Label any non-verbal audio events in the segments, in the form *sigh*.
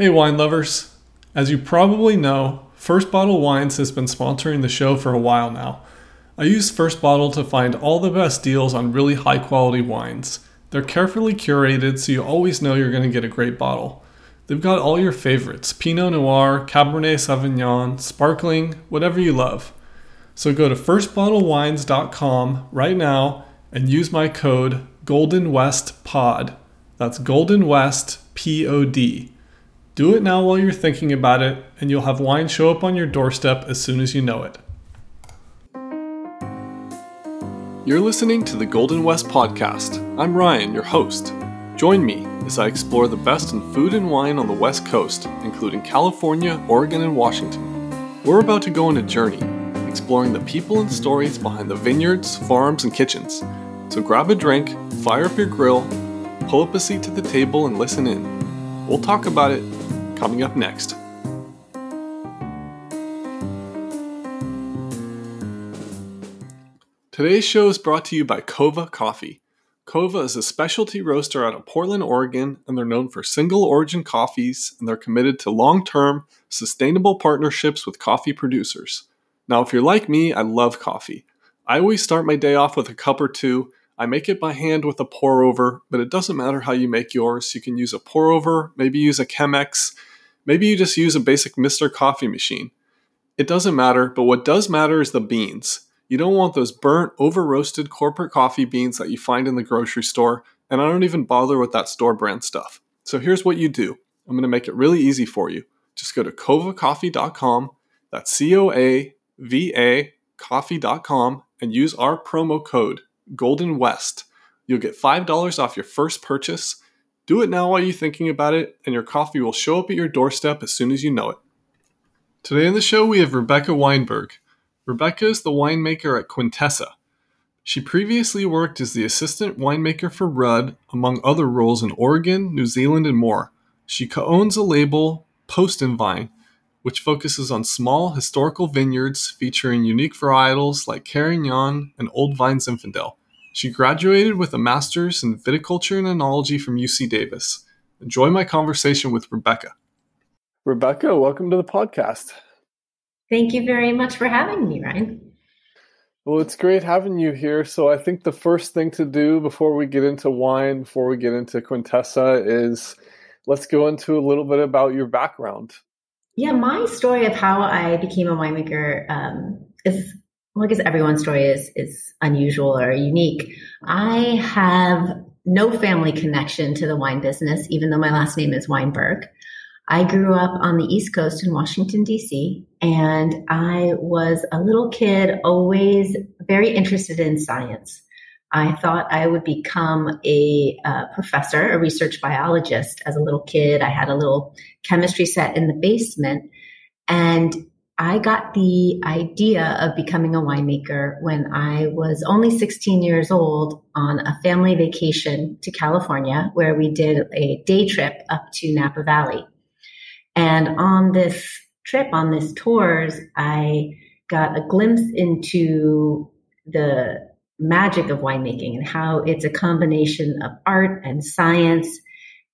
Hey, wine lovers. As you probably know, First Bottle Wines has been sponsoring the show for a while now. I use First Bottle to find all the best deals on really high quality wines. They're carefully curated so you always know you're going to get a great bottle. They've got all your favorites Pinot Noir, Cabernet Sauvignon, sparkling, whatever you love. So go to firstbottlewines.com right now and use my code GoldenWestPod. That's Golden West P O D. Do it now while you're thinking about it, and you'll have wine show up on your doorstep as soon as you know it. You're listening to the Golden West Podcast. I'm Ryan, your host. Join me as I explore the best in food and wine on the West Coast, including California, Oregon, and Washington. We're about to go on a journey, exploring the people and stories behind the vineyards, farms, and kitchens. So grab a drink, fire up your grill, pull up a seat to the table, and listen in. We'll talk about it coming up next. Today's show is brought to you by Coava Coffee. Coava is a specialty roaster out of Portland, Oregon, and they're known for single origin coffees and they're committed to long term, sustainable partnerships with coffee producers. Now, if you're like me, I love coffee. I always start my day off with a cup or two. I make it by hand with a pour over, but it doesn't matter how you make yours. You can use a pour over, maybe use a Chemex, maybe you just use a basic Mr. Coffee machine. It doesn't matter, but what does matter is the beans. You don't want those burnt, over roasted corporate coffee beans that you find in the grocery store, and I don't even bother with that store brand stuff. So here's what you do I'm going to make it really easy for you. Just go to coavacoffee.com, that's C O A V A coffee.com, and use our promo code Golden West. You'll get $5 off your first purchase. Do it now while you're thinking about it, and your coffee will show up at your doorstep as soon as you know it. Today on the show, we have Rebecca Weinberg. Rebecca is the winemaker at Quintessa. She previously worked as the assistant winemaker for Rudd, among other roles in Oregon, New Zealand, and more. She co owns a label, Post and Vine, which focuses on small historical vineyards featuring unique varietals like Carignan and Old Vine Zinfandel. She graduated with a master's in viticulture and enology from UC Davis. Enjoy my conversation with Rebecca. Rebecca, welcome to the podcast. Thank you very much for having me, Ryan. Well, it's great having you here. So, I think the first thing to do before we get into wine, before we get into Quintessa, is let's go into a little bit about your background. Yeah, my story of how I became a winemaker um, is, well, I guess everyone's story is is unusual or unique. I have no family connection to the wine business, even though my last name is Weinberg. I grew up on the East Coast in Washington, D.C., and I was a little kid, always very interested in science. I thought I would become a uh, professor, a research biologist as a little kid. I had a little chemistry set in the basement, and I got the idea of becoming a winemaker when I was only 16 years old on a family vacation to California, where we did a day trip up to Napa Valley. And on this trip, on this tours, I got a glimpse into the magic of winemaking and how it's a combination of art and science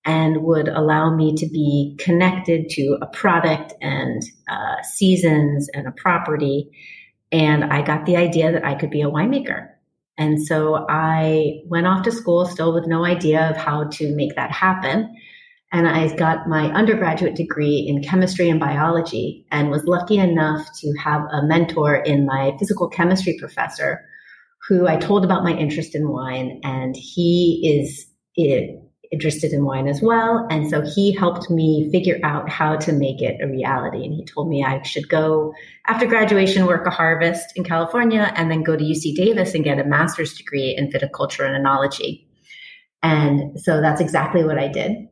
and would allow me to be connected to a product and uh, seasons and a property. And I got the idea that I could be a winemaker. And so I went off to school still with no idea of how to make that happen. And I got my undergraduate degree in chemistry and biology and was lucky enough to have a mentor in my physical chemistry professor who I told about my interest in wine. And he is interested in wine as well. And so he helped me figure out how to make it a reality. And he told me I should go after graduation, work a harvest in California, and then go to UC Davis and get a master's degree in viticulture and enology. And so that's exactly what I did.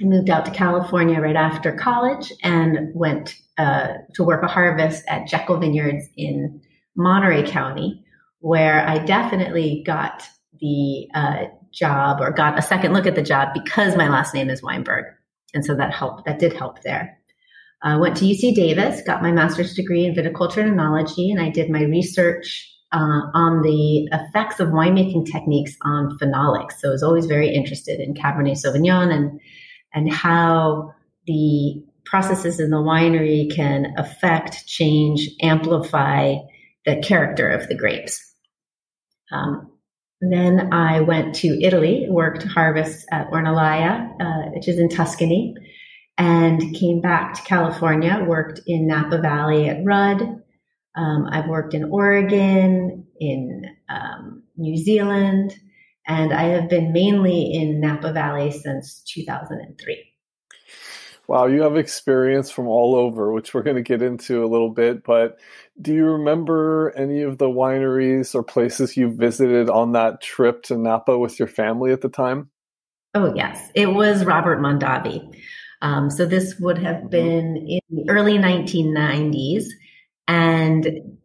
I moved out to California right after college and went uh, to work a harvest at Jekel Vineyards in Monterey County, where I definitely got the uh, job or got a second look at the job because my last name is Weinberg. And so that helped, that did help there. I uh, went to UC Davis, got my master's degree in viticulture and enology, and I did my research uh, on the effects of winemaking techniques on phenolics. So I was always very interested in Cabernet Sauvignon and and how the processes in the winery can affect, change, amplify the character of the grapes. Um, then I went to Italy, worked harvest at Ornellaia, uh, which is in Tuscany, and came back to California, worked in Napa Valley at Rudd. Um, I've worked in Oregon, in um, New Zealand, and I have been mainly in Napa Valley since 2003. Wow, you have experience from all over, which we're going to get into a little bit. But do you remember any of the wineries or places you visited on that trip to Napa with your family at the time? Oh, yes. It was Robert Mondavi. Um, so this would have mm-hmm. been in the early 1990s. And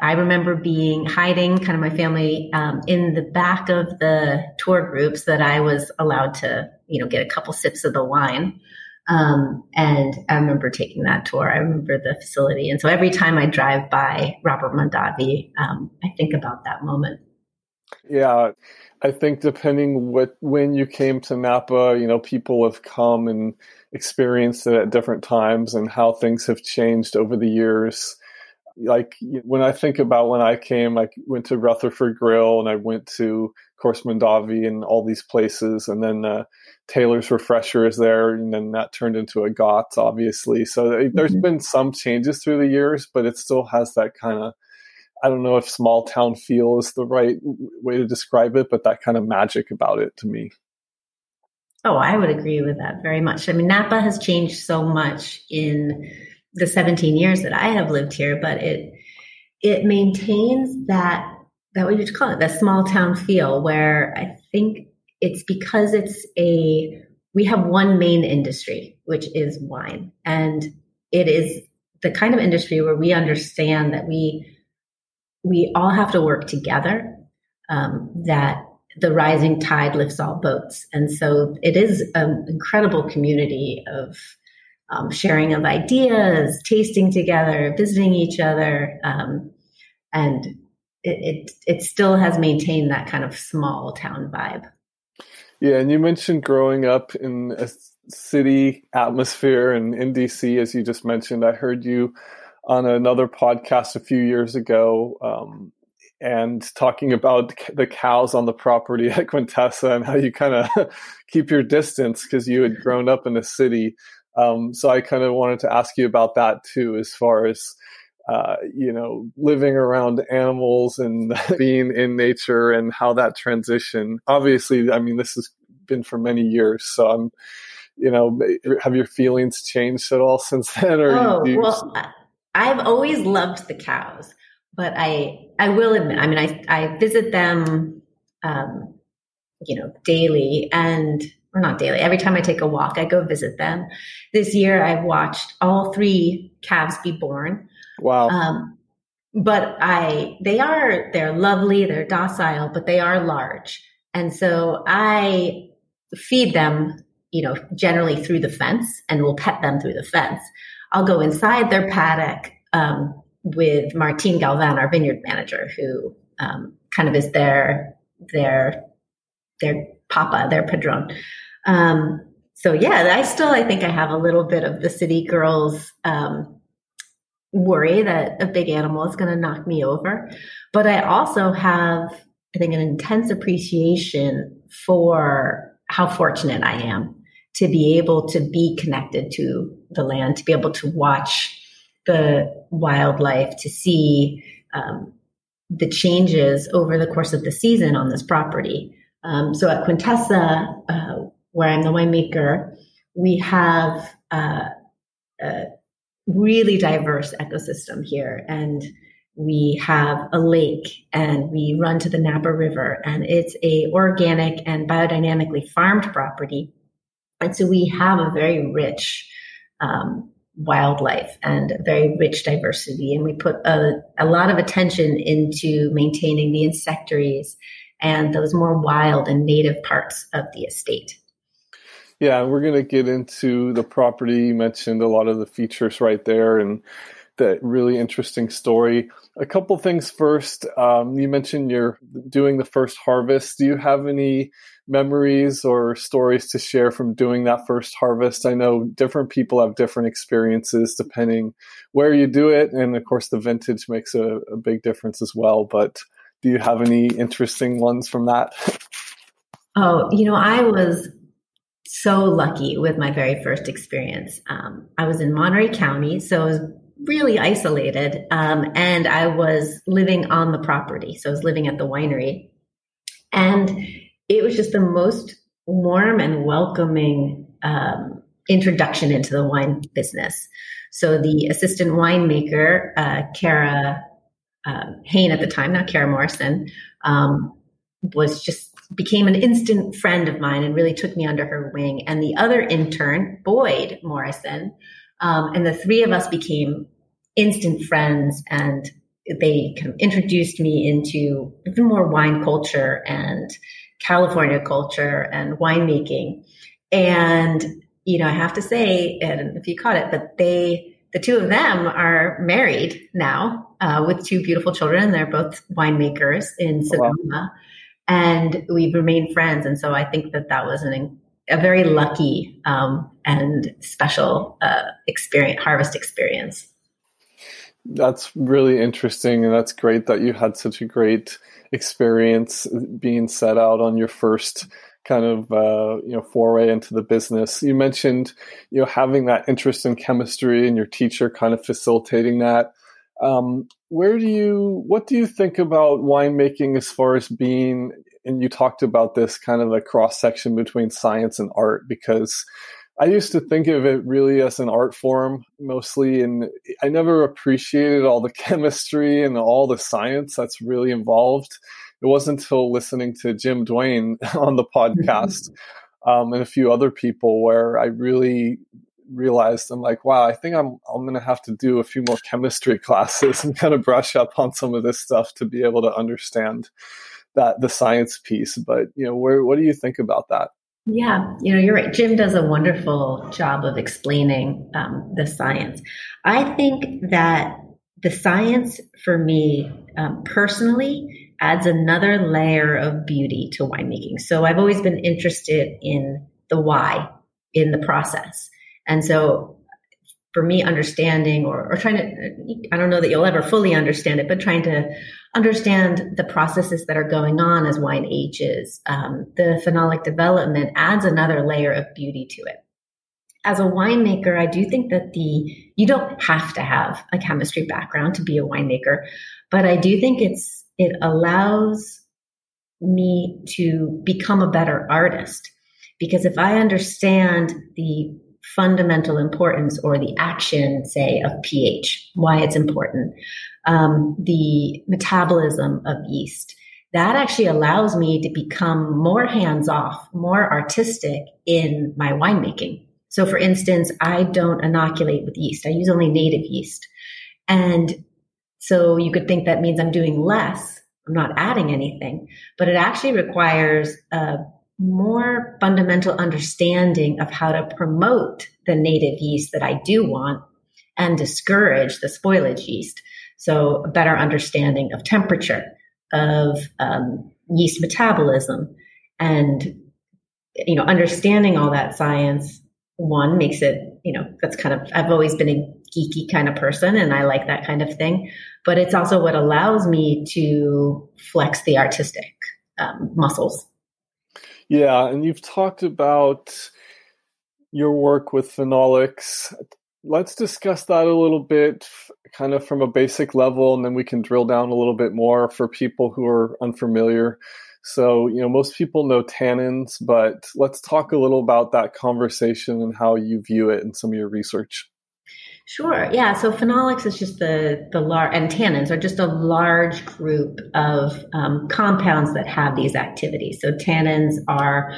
I remember being hiding kind of my family um, in the back of the tour groups that I was allowed to, you know, get a couple sips of the wine. Um, and I remember taking that tour. I remember the facility. And so every time I drive by Robert Mondavi, um, I think about that moment. Yeah. I think depending what when you came to Napa, you know, people have come and experienced it at different times and how things have changed over the years. Like when I think about when I came, I went to Rutherford Grill and I went to, of course, Mondavi and all these places. And then uh, Taylor's Refresher is there, and then that turned into a Gott's, obviously. So there's mm-hmm. been some changes through the years, but it still has that kind of I don't know if small town feel is the right way to describe it, but that kind of magic about it to me. Oh, I would agree with that very much. I mean, Napa has changed so much in the 17 years that I have lived here, but it it maintains that that what you call it, that small town feel where I think it's because it's a we have one main industry, which is wine. And it is the kind of industry where we understand that we we all have to work together, um, that the rising tide lifts all boats. And so it is an incredible community of um, sharing of ideas, tasting together, visiting each other. Um, and it, it, it still has maintained that kind of small town vibe. Yeah, and you mentioned growing up in a city atmosphere and in DC, as you just mentioned. I heard you on another podcast a few years ago um, and talking about the cows on the property *laughs* at Quintessa and how you kind of *laughs* keep your distance because you had grown up in a city. Um, so I kind of wanted to ask you about that too, as far as uh, you know, living around animals and *laughs* being in nature and how that transition. Obviously, I mean, this has been for many years, so I'm, you know, have your feelings changed at all *laughs* since then? Or oh, you, well, I've always loved the cows, but I, I will admit, I mean, I, I visit them, um, you know, daily and or not daily. Every time I take a walk, I go visit them. This year, I've watched all three calves be born. Wow. Um, but I, they are, they're lovely, they're docile, but they are large. And so I feed them, you know, generally through the fence and will pet them through the fence. I'll go inside their paddock um, with Martine Galvan, our vineyard manager, who um, kind of is their, their, their papa, their padron. Um, so yeah, I still, I think I have a little bit of the city girls, um, worry that a big animal is going to knock me over. But I also have, I think, an intense appreciation for how fortunate I am to be able to be connected to the land, to be able to watch the wildlife, to see um, the changes over the course of the season on this property. Um, so at Quintessa, uh, where I'm the winemaker, we have uh, really diverse ecosystem here and we have a lake and we run to the Napa River and it's a organic and biodynamically farmed property. And so we have a very rich um, wildlife and a very rich diversity. And we put a, a lot of attention into maintaining the insectaries and those more wild and native parts of the estate. Yeah, we're going to get into the property. You mentioned a lot of the features right there and that really interesting story. A couple things first. Um, you mentioned you're doing the first harvest. Do you have any memories or stories to share from doing that first harvest? I know different people have different experiences depending where you do it. And of course, the vintage makes a, a big difference as well. But do you have any interesting ones from that? Oh, you know, I was so lucky with my very first experience. Um, I was in Monterey County, so I was really isolated, um, and I was living on the property. So I was living at the winery, and it was just the most warm and welcoming um, introduction into the wine business. So the assistant winemaker, uh, Kara uh, Hain at the time, not Kara Morrison, um, was just became an instant friend of mine and really took me under her wing. And the other intern, Boyd Morrison, um, and the three of us became instant friends and they kind of introduced me into even more wine culture and California culture and winemaking. And, you know, I have to say, and if you caught it, but they, the two of them are married now uh, with two beautiful children. They're both winemakers in Sonoma. Wow and we've remained friends. And so I think that that was an, a very lucky um, and special uh, experience, harvest experience. That's really interesting, and that's great that you had such a great experience being set out on your first kind of uh, you know foray into the business. You mentioned you know having that interest in chemistry and your teacher kind of facilitating that. Um, where do you what do you think about winemaking as far as being and you talked about this kind of a cross section between science and art because I used to think of it really as an art form mostly, and I never appreciated all the *laughs* chemistry and all the science that's really involved. It wasn't until listening to Jim Duane *laughs* on the podcast um, and a few other people where I really realized I'm like, wow, I think I'm I'm gonna have to do a few more chemistry *laughs* classes and kind of brush up on some of this stuff to be able to understand that the science piece. But you know, where what do you think about that? Yeah, you know, you're right. Jim does a wonderful job of explaining um, the science. I think that the science for me um, personally adds another layer of beauty to winemaking. So I've always been interested in the why in the process. And so for me, understanding or, or trying to, I don't know that you'll ever fully understand it, but trying to understand the processes that are going on as wine ages, um, the phenolic development adds another layer of beauty to it. As a winemaker, I do think that the, you don't have to have a chemistry background to be a winemaker, but I do think it's, it allows me to become a better artist. Because if I understand the fundamental importance or the action, say, of pH, why it's important, um, the metabolism of yeast. That actually allows me to become more hands off, more artistic in my winemaking. So, for instance, I don't inoculate with yeast, I use only native yeast. And so you could think that means I'm doing less, I'm not adding anything, but it actually requires a more fundamental understanding of how to promote the native yeast that I do want and discourage the spoilage yeast. So a better understanding of temperature, of um, yeast metabolism, and you know, understanding all that science. One makes it, you know, that's kind of. I've always been a geeky kind of person, and I like that kind of thing. But it's also what allows me to flex the artistic um, muscles. Yeah, and you've talked about your work with phenolics. Let's discuss that a little bit, kind of from a basic level, and then we can drill down a little bit more for people who are unfamiliar. So, you know, most people know tannins, but let's talk a little about that conversation and how you view it in some of your research. Sure. Yeah. So phenolics is just the the large and tannins are just a large group of um, compounds that have these activities. So tannins are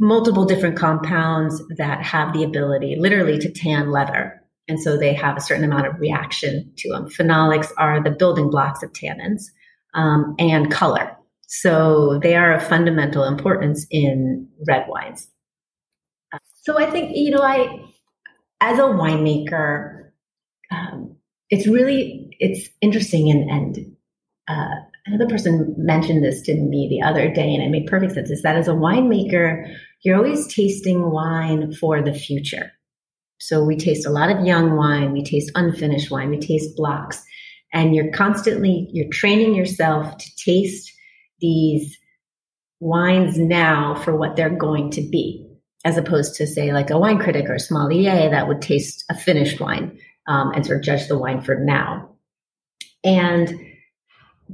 multiple different compounds that have the ability, literally, to tan leather, and so they have a certain amount of reaction to them. Phenolics are the building blocks of tannins um, and color. So they are of fundamental importance in red wines. So I think you know I as a winemaker, um, it's really it's interesting and and uh, another person mentioned this to me the other day, and it made perfect sense. Is that as a winemaker, you're always tasting wine for the future. So we taste a lot of young wine, we taste unfinished wine, we taste blocks, and you're constantly you're training yourself to taste these wines now for what they're going to be, as opposed to say like a wine critic or a sommelier that would taste a finished wine um, and sort of judge the wine for now. And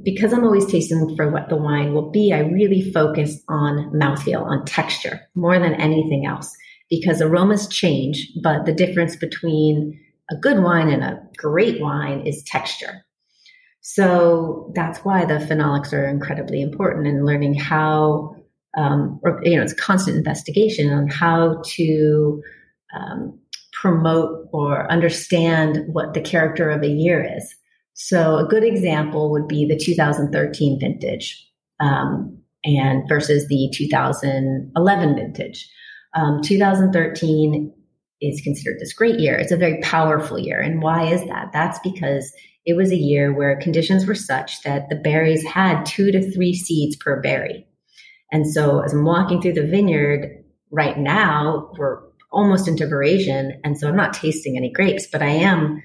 because I'm always tasting for what the wine will be, I really focus on mouthfeel, on texture more than anything else because aromas change, but the difference between a good wine and a great wine is texture. So that's why the phenolics are incredibly important in learning how, um, or, you know, it's constant investigation on how to um, promote or understand what the character of a year is. So a good example would be the 2013 vintage um, and versus the 2011 vintage. Um, 2013 is considered this great year. It's a very powerful year. And why is that? That's because it was a year where conditions were such that the berries had two to three seeds per berry. And so as I'm walking through the vineyard right now, we're almost into veraison. And so I'm not tasting any grapes, but I am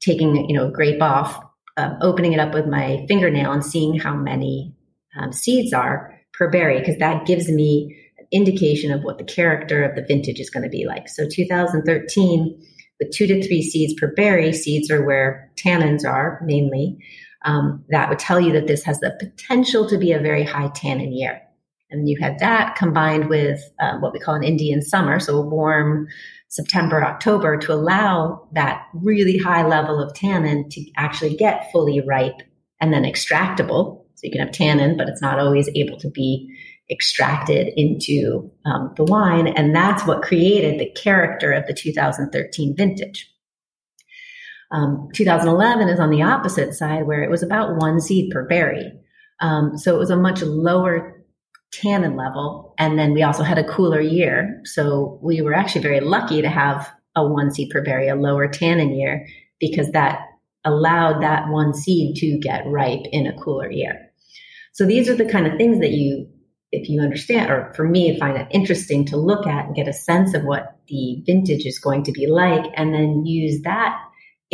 taking, you know, grape off, uh, opening it up with my fingernail and seeing how many um, seeds are per berry, because that gives me an indication of what the character of the vintage is going to be like. So 2013 with two to three seeds per berry. Seeds are where tannins are mainly. Um, that would tell you that this has the potential to be a very high tannin year. And you have that combined with uh, what we call an Indian summer, so a warm September, October, to allow that really high level of tannin to actually get fully ripe and then extractable. So you can have tannin, but it's not always able to be extracted into um, the wine. And that's what created the character of the 2013 vintage. Um, 2011 is on the opposite side where it was about one seed per berry. Um, so it was a much lower tannin level. And then we also had a cooler year. So we were actually very lucky to have a one seed per berry, a lower tannin year, because that allowed that one seed to get ripe in a cooler year. So these are the kind of things that you if you understand, or for me, find it interesting to look at and get a sense of what the vintage is going to be like, and then use that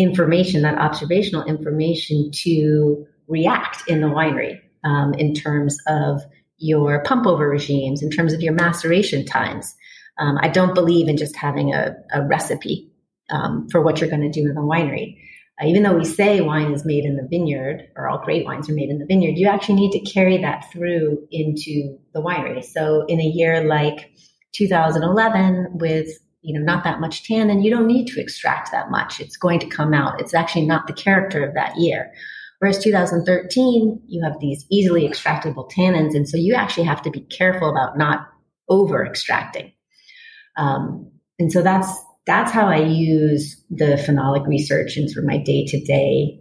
information, that observational information, to react in the winery um, in terms of your pump over regimes, in terms of your maceration times. Um, I don't believe in just having a, a recipe um, for what you're going to do in the winery. Uh, even though we say wine is made in the vineyard, or all great wines are made in the vineyard, you actually need to carry that through into the winery. So in a year like 2011 with you know not that much tannin, you don't need to extract that much. It's going to come out. It's actually not the character of that year. Whereas 2013, you have these easily extractable tannins, and so you actually have to be careful about not over extracting. Um, and so that's that's how I use the phenolic research in sort of my day to day,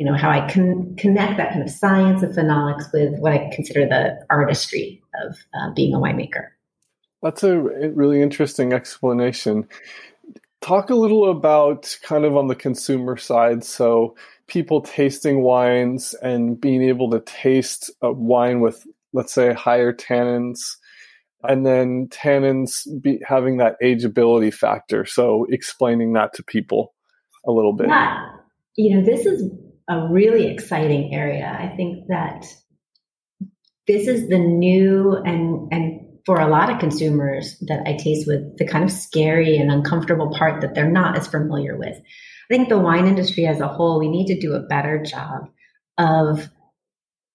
you know, how I can connect that kind of science of phenolics with what I consider the artistry of uh, being a winemaker. That's a really interesting explanation. Talk a little about kind of on the consumer side. So, people tasting wines and being able to taste a wine with, let's say, higher tannins and then tannins be, having that ageability factor. So explaining that to people a little bit. Yeah. You know, this is a really exciting area. I think that this is the new and and for a lot of consumers that I taste with the kind of scary and uncomfortable part that they're not as familiar with. I think the wine industry as a whole, we need to do a better job of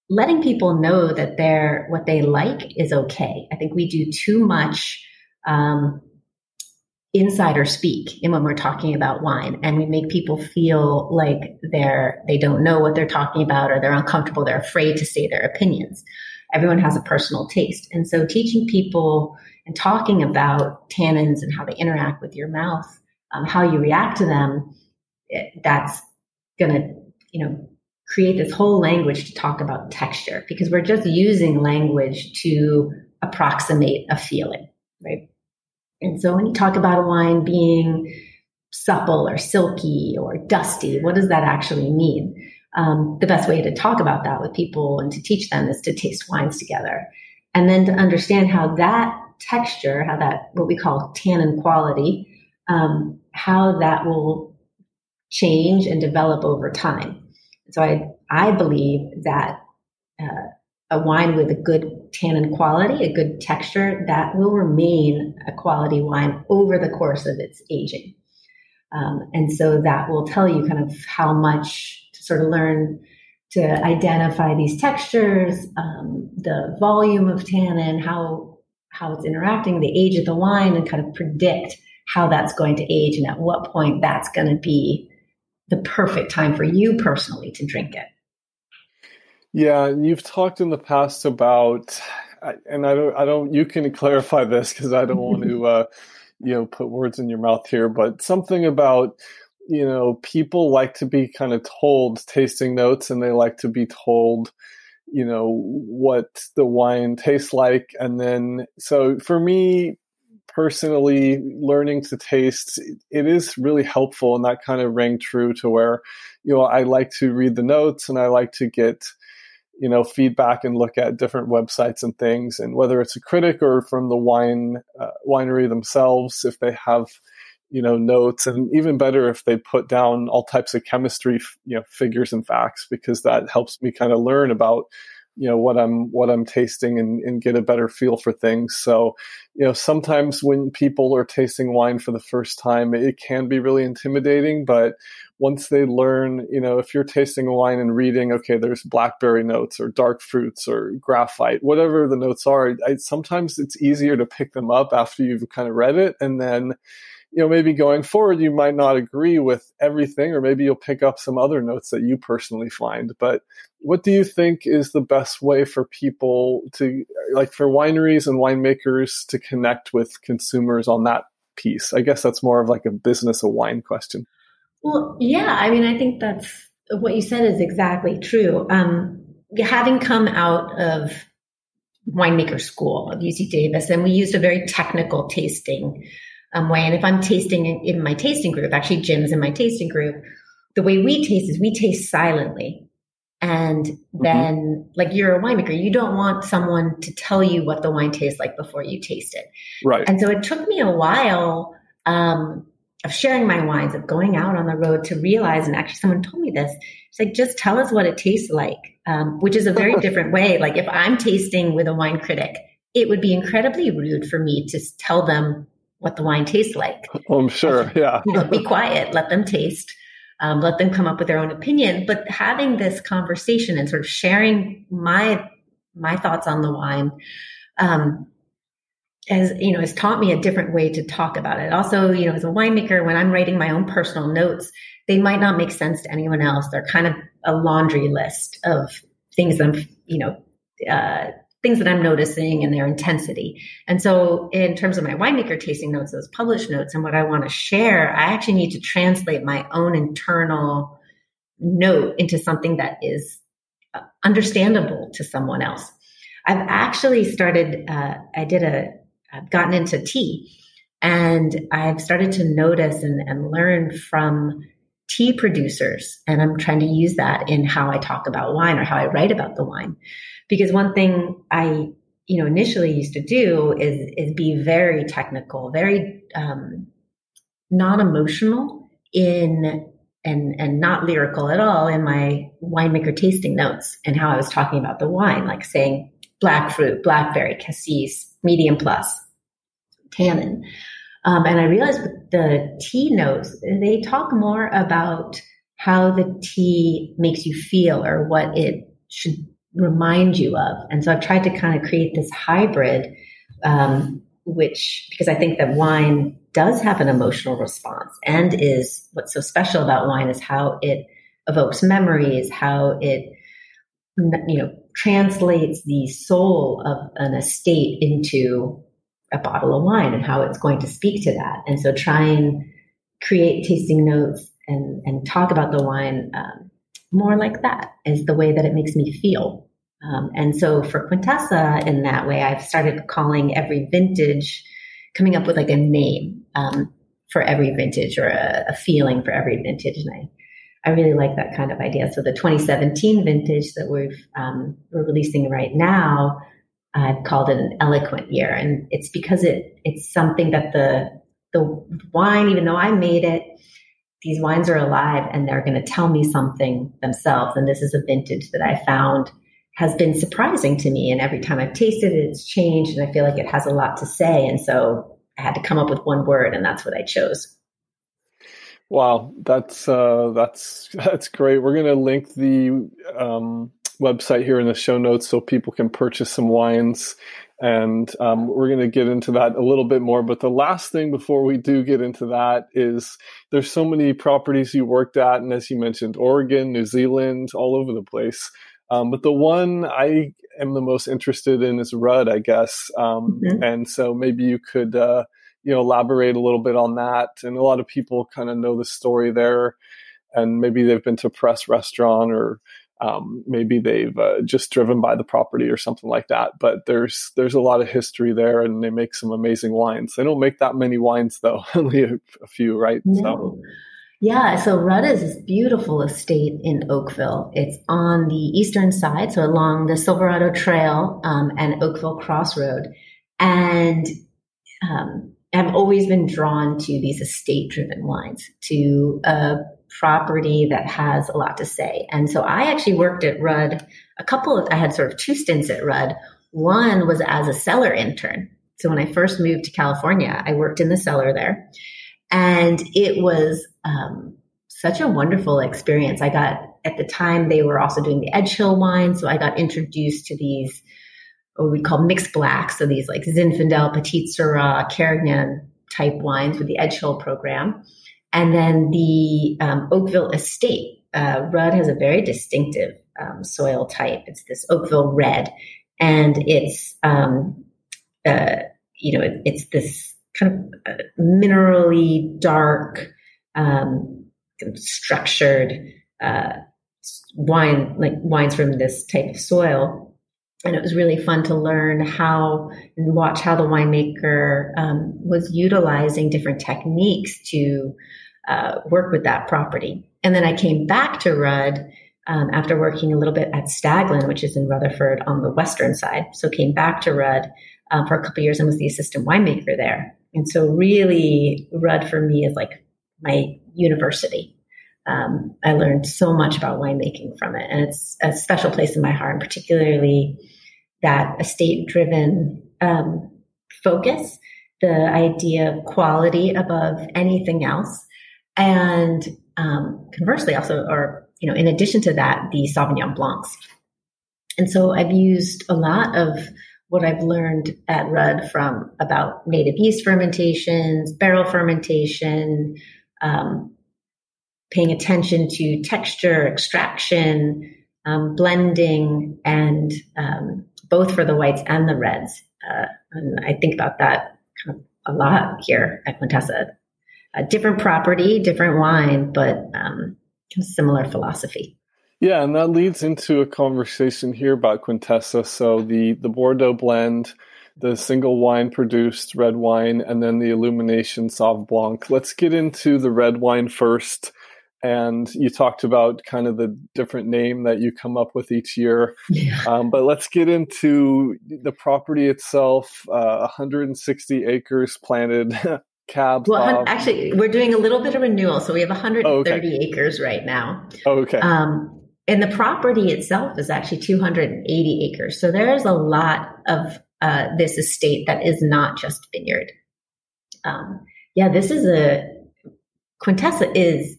letting people know that they're what they like is okay. I think we do too much um, insider speak in when we're talking about wine, and we make people feel like they're they don't know what they're talking about, or they're uncomfortable, they're afraid to say their opinions. Everyone has a personal taste, and so teaching people and talking about tannins and how they interact with your mouth, um, how you react to them, it, that's going to you know create this whole language to talk about texture because we're just using language to approximate a feeling, right? And so when you talk about a wine being supple or silky or dusty, what does that actually mean? Um, the best way to talk about that with people and to teach them is to taste wines together. And then to understand how that texture, how that, what we call tannin quality, um, how that will change and develop over time. So I, I believe that uh, a wine with a good tannin quality, a good texture, that will remain a quality wine over the course of its aging. Um, and so that will tell you kind of how much sort of learn to identify these textures, um, the volume of tannin, how how it's interacting, the age of the wine, and kind of predict how that's going to age and at what point that's going to be the perfect time for you personally to drink it. Yeah, you've talked in the past about, and I don't, I don't. You can clarify this because I don't want to, *laughs* uh, you know, put words in your mouth here. But something about, you know, people like to be kind of told tasting notes, and they like to be told, you know, what the wine tastes like, and then so for me, personally learning to taste it is really helpful and that kind of rang true to where you know i like to read the notes and i like to get you know feedback and look at different websites and things. And whether it's a critic or from the wine uh, winery themselves if they have you know notes and even better if they put down all types of chemistry you know figures and facts because that helps me kind of learn about you know what i'm what i'm tasting and, and get a better feel for things so you know sometimes when people are tasting wine for the first time it can be really intimidating but once they learn, you know, if you're tasting a wine and reading, okay, there's blackberry notes or dark fruits or graphite, whatever the notes are, I, sometimes it's easier to pick them up after you've kind of read it. And then, you know, maybe going forward, you might not agree with everything, or maybe you'll pick up some other notes that you personally find. But what do you think is the best way for people to, like, for wineries and winemakers to connect with consumers on that piece? I guess that's more of like a business of wine question. Well, yeah, I mean, I think that's what you said is exactly true. Um, having come out of winemaker school of UC Davis, and we used a very technical tasting um, way. And if I'm tasting in, in my tasting group, actually, Jim's in my tasting group, the way we taste is we taste silently. And mm-hmm. then, mm-hmm. like you're a winemaker, you don't want someone to tell you what the wine tastes like before you taste it. Right. And so it took me a while um, of sharing my wines, of going out on the road to realize, and actually someone told me this, it's like, just tell us what it tastes like, um, which is a very *laughs* different way. Like if I'm tasting with a wine critic, it would be incredibly rude for me to tell them what the wine tastes like. Oh, I'm sure. Yeah. you know, be quiet, let them taste, um, let them come up with their own opinion. But having this conversation and sort of sharing my, my thoughts on the wine, um, has you know has taught me a different way to talk about it also you know as a winemaker when i'm writing my own personal notes they might not make sense to anyone else they're kind of a laundry list of things that i'm you know uh, things that i'm noticing and their intensity and so in terms of my winemaker tasting notes those published notes and what i want to share i actually need to translate my own internal note into something that is uh, understandable to someone else I've actually started, uh, I did a, I've gotten into tea and I've started to notice and, and learn from tea producers. And I'm trying to use that in how I talk about wine or how I write about the wine. Because one thing I, you know, initially used to do is, is be very technical, very, um, not emotional in and and not lyrical at all in my winemaker tasting notes and how I was talking about the wine, like saying black fruit, blackberry, cassis, medium plus, tannin. Um, and I realized with the tea notes, they talk more about how the tea makes you feel or what it should remind you of. And so I've tried to kind of create this hybrid, um, which, because I think that wine does have an emotional response and is what's so special about wine is how it evokes memories, how it, you know, translates the soul of an estate into a bottle of wine and how it's going to speak to that. And so try and create tasting notes and, and talk about the wine um, more like that is the way that it makes me feel. Um, and so for Quintessa, in that way, I've started calling every vintage, coming up with like a name um, for every vintage or a, a, feeling for every vintage. And I, I really like that kind of idea. So the 2017 vintage that we've um, we're releasing right now, I've called it an eloquent year, and it's because it it's something that the the wine, even though I made it, these wines are alive and they're going to tell me something themselves. And this is a vintage that I found has been surprising to me. And every time I've tasted it, it's changed, and I feel like it has a lot to say. And so I had to come up with one word, and that's what I chose. Wow, that's uh, that's *laughs* that's great. We're going to link the um, website here in the show notes so people can purchase some wines, and um, we're going to get into that a little bit more. But the last thing before we do get into that is there's so many properties you worked at, and as you mentioned, Oregon, New Zealand, all over the place. Um, but the one I am the most interested in is Rudd, I guess. Um, mm-hmm. And so maybe you could, uh, you know, elaborate a little bit on that. And a lot of people kind of know the story there, and maybe they've been to press restaurant or um, maybe they've uh, just driven by the property or something like that. But there's there's a lot of history there, and they make some amazing wines. They don't make that many wines though, *laughs* only a, a few, right? No. So yeah, so Rudd is this beautiful estate in Oakville. It's on the eastern side, so along the Silverado Trail um, and Oakville Crossroad. And um, I've always been drawn to these estate driven wines, to a property that has a lot to say. And so I actually worked at Rudd a couple of, I had sort of two stints at Rudd. One was as a cellar intern. So when I first moved to California, I worked in the cellar there. And it was um, such a wonderful experience. I got, at the time, they were also doing the Edgehill wine. So I got introduced to these, what we call mixed blacks. So these like Zinfandel, Petite Sirah, Carignan type wines with the Edgehill program. And then the um, Oakville Estate. Uh, Rudd has a very distinctive um, soil type. It's this Oakville red. And it's, um, uh, you know, it, it's this kind of uh, minerally dark, um, structured uh, wine, like wines from this type of soil. And it was really fun to learn how and watch how the winemaker um, was utilizing different techniques to uh, work with that property. And then I came back to Rudd um, after working a little bit at Staglin, which is in Rutherford on the western side. So came back to Rudd um, for a couple years and was the assistant winemaker there. And so, really, Rudd for me is like my university. Um, I learned so much about winemaking from it, and it's a special place in my heart, and particularly that estate driven um, focus, the idea of quality above anything else. And um, conversely, also, or, you know, in addition to that, the Sauvignon Blancs. And so I've used a lot of what I've learned at Rudd from about native yeast fermentations, barrel fermentation, um, paying attention to texture, extraction, um, blending, and um, both for the whites and the reds. Uh, and I think about that kind of a lot here at Quintessa. A different property, different wine, but um, similar philosophy. Yeah, and that leads into a conversation here about Quintessa. So the the Bordeaux blend, the single wine produced red wine, and then the illumination Sauv Blanc. Let's get into the red wine first. And you talked about kind of the different name that you come up with each year. Yeah. Um, but let's get into the property itself. Uh, 160 acres planted. *laughs* Cab. Well, actually, we're doing a little bit of renewal, so we have 130 oh, okay. acres right now. Oh, okay. Um, and the property itself is actually 280 acres. So there's a lot of uh, this estate that is not just vineyard. Um, yeah, this is a Quintessa is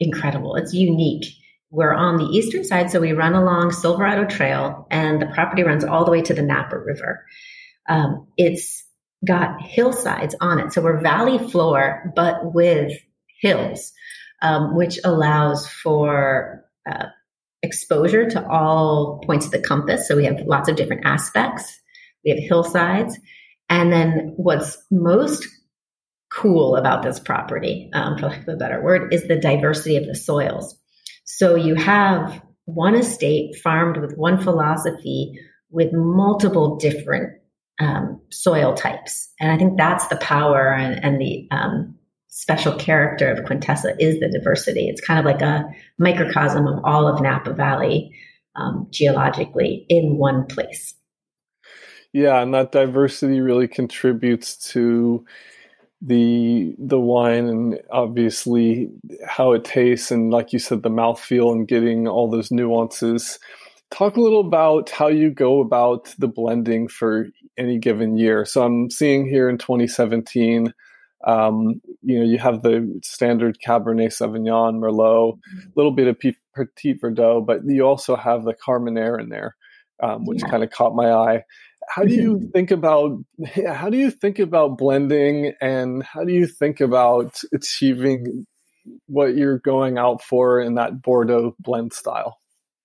incredible. It's unique. We're on the eastern side, so we run along Silverado Trail, and the property runs all the way to the Napa River. Um, it's got hillsides on it, so we're valley floor, but with hills, um, which allows for uh, exposure to all points of the compass. So we have lots of different aspects. We have hillsides. And then what's most cool about this property, um, for lack of a better word, is the diversity of the soils. So you have one estate farmed with one philosophy with multiple different um, soil types. And I think that's the power and, and the um, special character of Quintessa is the diversity. It's kind of like a microcosm of all of Napa Valley um, geologically in one place. Yeah, and that diversity really contributes to the the wine and obviously how it tastes and like you said the mouthfeel and getting all those nuances. Talk a little about how you go about the blending for any given year. So i'm seeing here in 2017 um, you know you have the standard cabernet sauvignon merlot a little bit of petit verdot but you also have the carmenere in there um, which yeah. kind of caught my eye how do you *laughs* think about how do you think about blending and how do you think about achieving what you're going out for in that bordeaux blend style?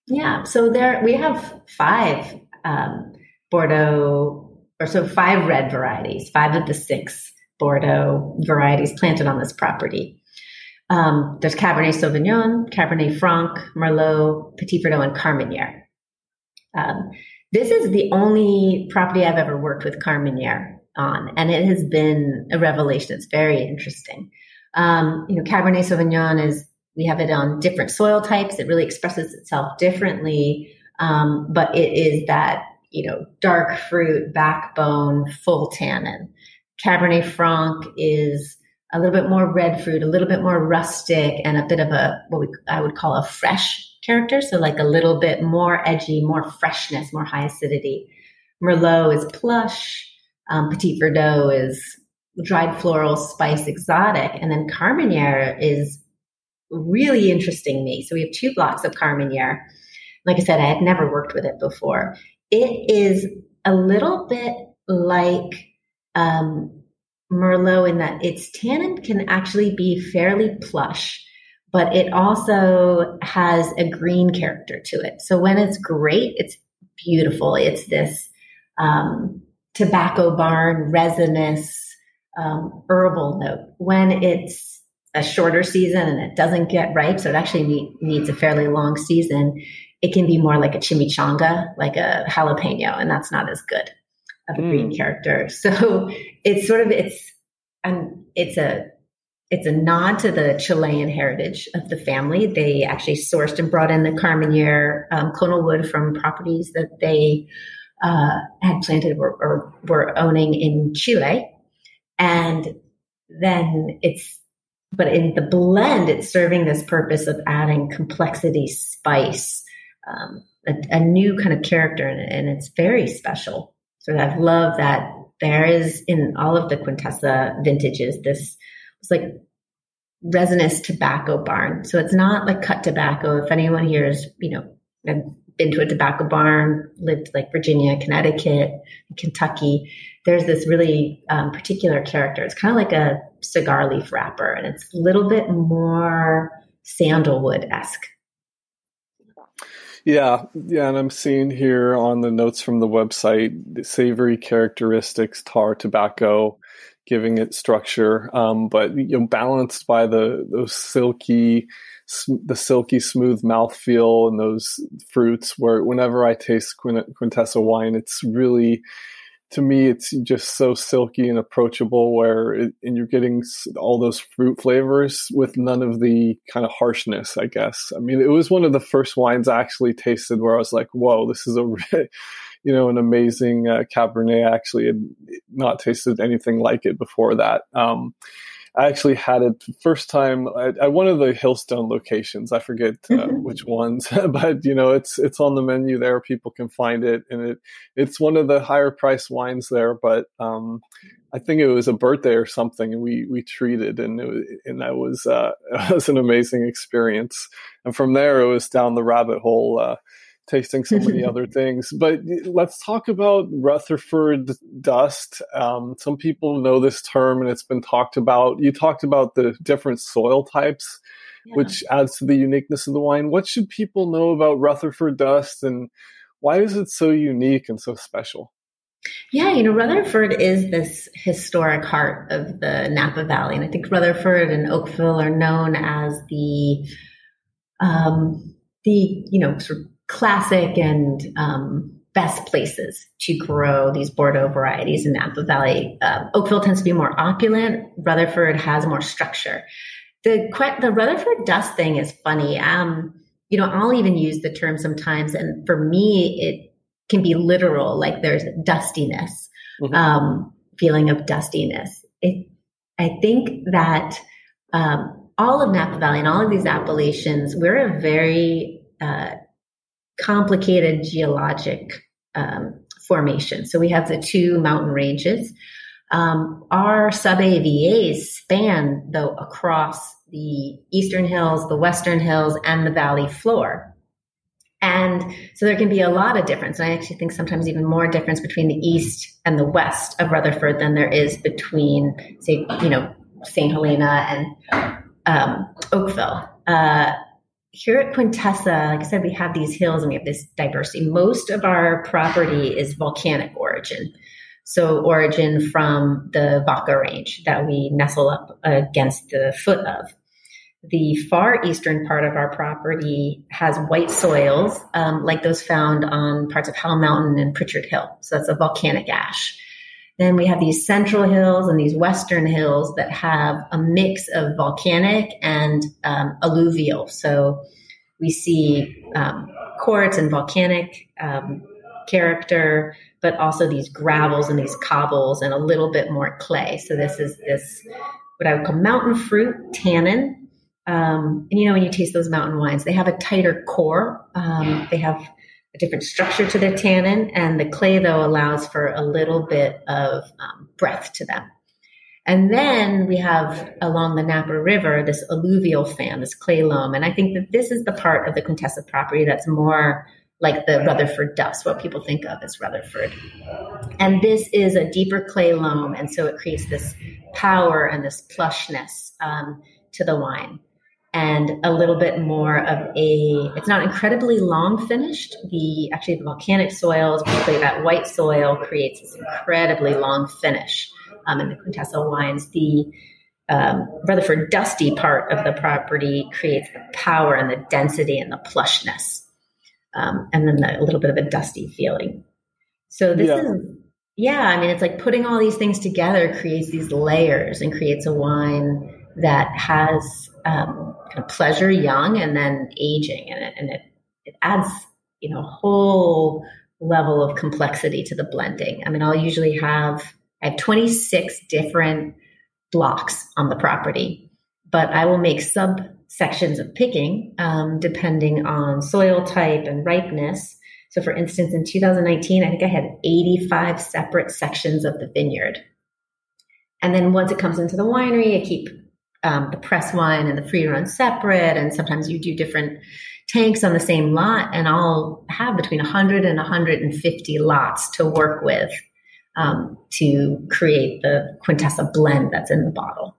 Yeah so there we have five um, bordeaux or so five red varieties five of the six bordeaux varieties planted on this property. Um, there's cabernet sauvignon cabernet franc merlot petit verdot and carmenere. Um, this is the only property I've ever worked with Carmenere on, and it has been a revelation. It's very interesting. Um, you know, Cabernet Sauvignon is we have it on different soil types. It really expresses itself differently, um, but it is that you know dark fruit, backbone, full tannin. Cabernet Franc is a little bit more red fruit, a little bit more rustic, and a bit of a what we, I would call a fresh character. So like a little bit more edgy, more freshness, more high acidity. Merlot is plush. Um, Petit Verdot is dried floral, spice, exotic. And then Carmenere is really interesting me. So we have two blocks of Carmenere. Like I said, I had never worked with it before. It is a little bit like um, Merlot in that its tannin can actually be fairly plush but it also has a green character to it. So when it's great, it's beautiful. It's this um, tobacco barn, resinous, um, herbal note. When it's a shorter season and it doesn't get ripe, so it actually need, needs a fairly long season, it can be more like a chimichanga, like a jalapeno, and that's not as good of a mm. green character. *laughs* So it's sort of it's and it's a it's a nod to the Chilean heritage of the family. They actually sourced and brought in the Carmenere um, clonal wood from properties that they uh, had planted or, or were owning in Chile. And then it's, but in the blend, it's serving this purpose of adding complexity, spice, um, a, a, new kind of character in it. And it's very special. So I love that there is in all of the Quintessa vintages this it's like resinous tobacco barn. So it's not like cut tobacco. If anyone here is, you know, been to a tobacco barn, lived like Virginia, Connecticut, Kentucky, there's this really um, particular character. It's kind of like a cigar leaf wrapper, and it's a little bit more sandalwood esque. Yeah, yeah, and I'm seeing here on the notes from the website the savory characteristics, tar, tobacco, giving it structure, um, but you know, balanced by the those silky, the silky smooth mouthfeel and those fruits. Where whenever I taste Quintessa wine, it's really to me it's just so silky and approachable where it, and you're getting all those fruit flavors with none of the kind of harshness i guess i mean it was one of the first wines i actually tasted where i was like whoa this is a *laughs* you know, an amazing uh, Cabernet. I actually had not tasted anything like it before that. Um, I actually had it first time at, at, one of the Hillstone locations. I forget uh, mm-hmm. which ones, *laughs* but you know, it's it's on the menu there. People can find it, and it it's one of the higher price wines there. But um, I think it was a birthday or something, and we we treated, and it was, and that was uh, *laughs* it was an amazing experience. And from there, it was down the rabbit hole. Uh, tasting so many other *laughs* things. But let's talk about Rutherford dust. Um, some people know this term and it's been talked about. You talked about the different soil types, yeah. which adds to the uniqueness of the wine. What should people know about Rutherford dust and why is it so unique and so special? Yeah, you know, Rutherford is this historic heart of the Napa Valley. And I think Rutherford and Oakville are known as the um, the you know sort of classic and um, best places to grow these Bordeaux varieties in Napa Valley. Um, Oakville tends to be more opulent. Rutherford has more structure. The the Rutherford dust thing is funny. Um, you know, I'll even use the term sometimes, and for me, it can be literal. Like there's dustiness, mm-hmm. um, feeling of dustiness. It, I think that um, all of Napa Valley and all of these appellations, we're a very uh, complicated geologic um, formation. So we have the two mountain ranges. Um, our sub-AVAs span, though, across the eastern hills, the western hills, and the valley floor. And so there can be a lot of difference. And I actually think sometimes even more difference between the east and the west of Rutherford than there is between, say, you know, St. Helena and um, Oakville. Uh, here at Quintessa, like I said, we have these hills and we have this diversity. Most of our property is volcanic origin. So origin from the Vaca Range that we nestle up against the foot of. The far eastern part of our property has white soils, um, like those found on parts of Howell Mountain and Pritchard Hill. So that's a volcanic ash. Then we have these central hills and these western hills that have a mix of volcanic and um, alluvial. So we see um, quartz and volcanic um, character, but also these gravels and these cobbles and a little bit more clay. So this is this what I would call mountain fruit tannin. Um, and you know, when you taste those mountain wines, they have a tighter core. Um, they have a different structure to their tannin, and the clay though allows for a little bit of um, breath to them. And then we have along the Napa River this alluvial fan, this clay loam, and I think that this is the part of the Quintessa property that's more like the Rutherford dust, what people think of as Rutherford. And this is a deeper clay loam, and so it creates this power and this plushness um, to the wine and a little bit more of a it's not incredibly long finished. The actually the volcanic soils particularly that white soil creates this incredibly long finish um, in the quintessa wines. The um, rutherford dusty part of the property creates the power and the density and the plushness um, and then the, a little bit of a dusty feeling. So this yeah. is yeah i mean it's like putting all these things together creates these layers and creates a wine that has um, kind of pleasure young and then aging, and it, and it it adds you know a whole level of complexity to the blending. I mean, I'll usually have I have 26 different blocks on the property, but I will make subsections of picking um, depending on soil type and ripeness. So, for instance, in 2019, I think I had 85 separate sections of the vineyard. And then once it comes into the winery, I keep um, the press wine and the free run separate. And sometimes you do different tanks on the same lot. And I'll have between 100 and 150 lots to work with um, to create the Quintessa blend that's in the bottle.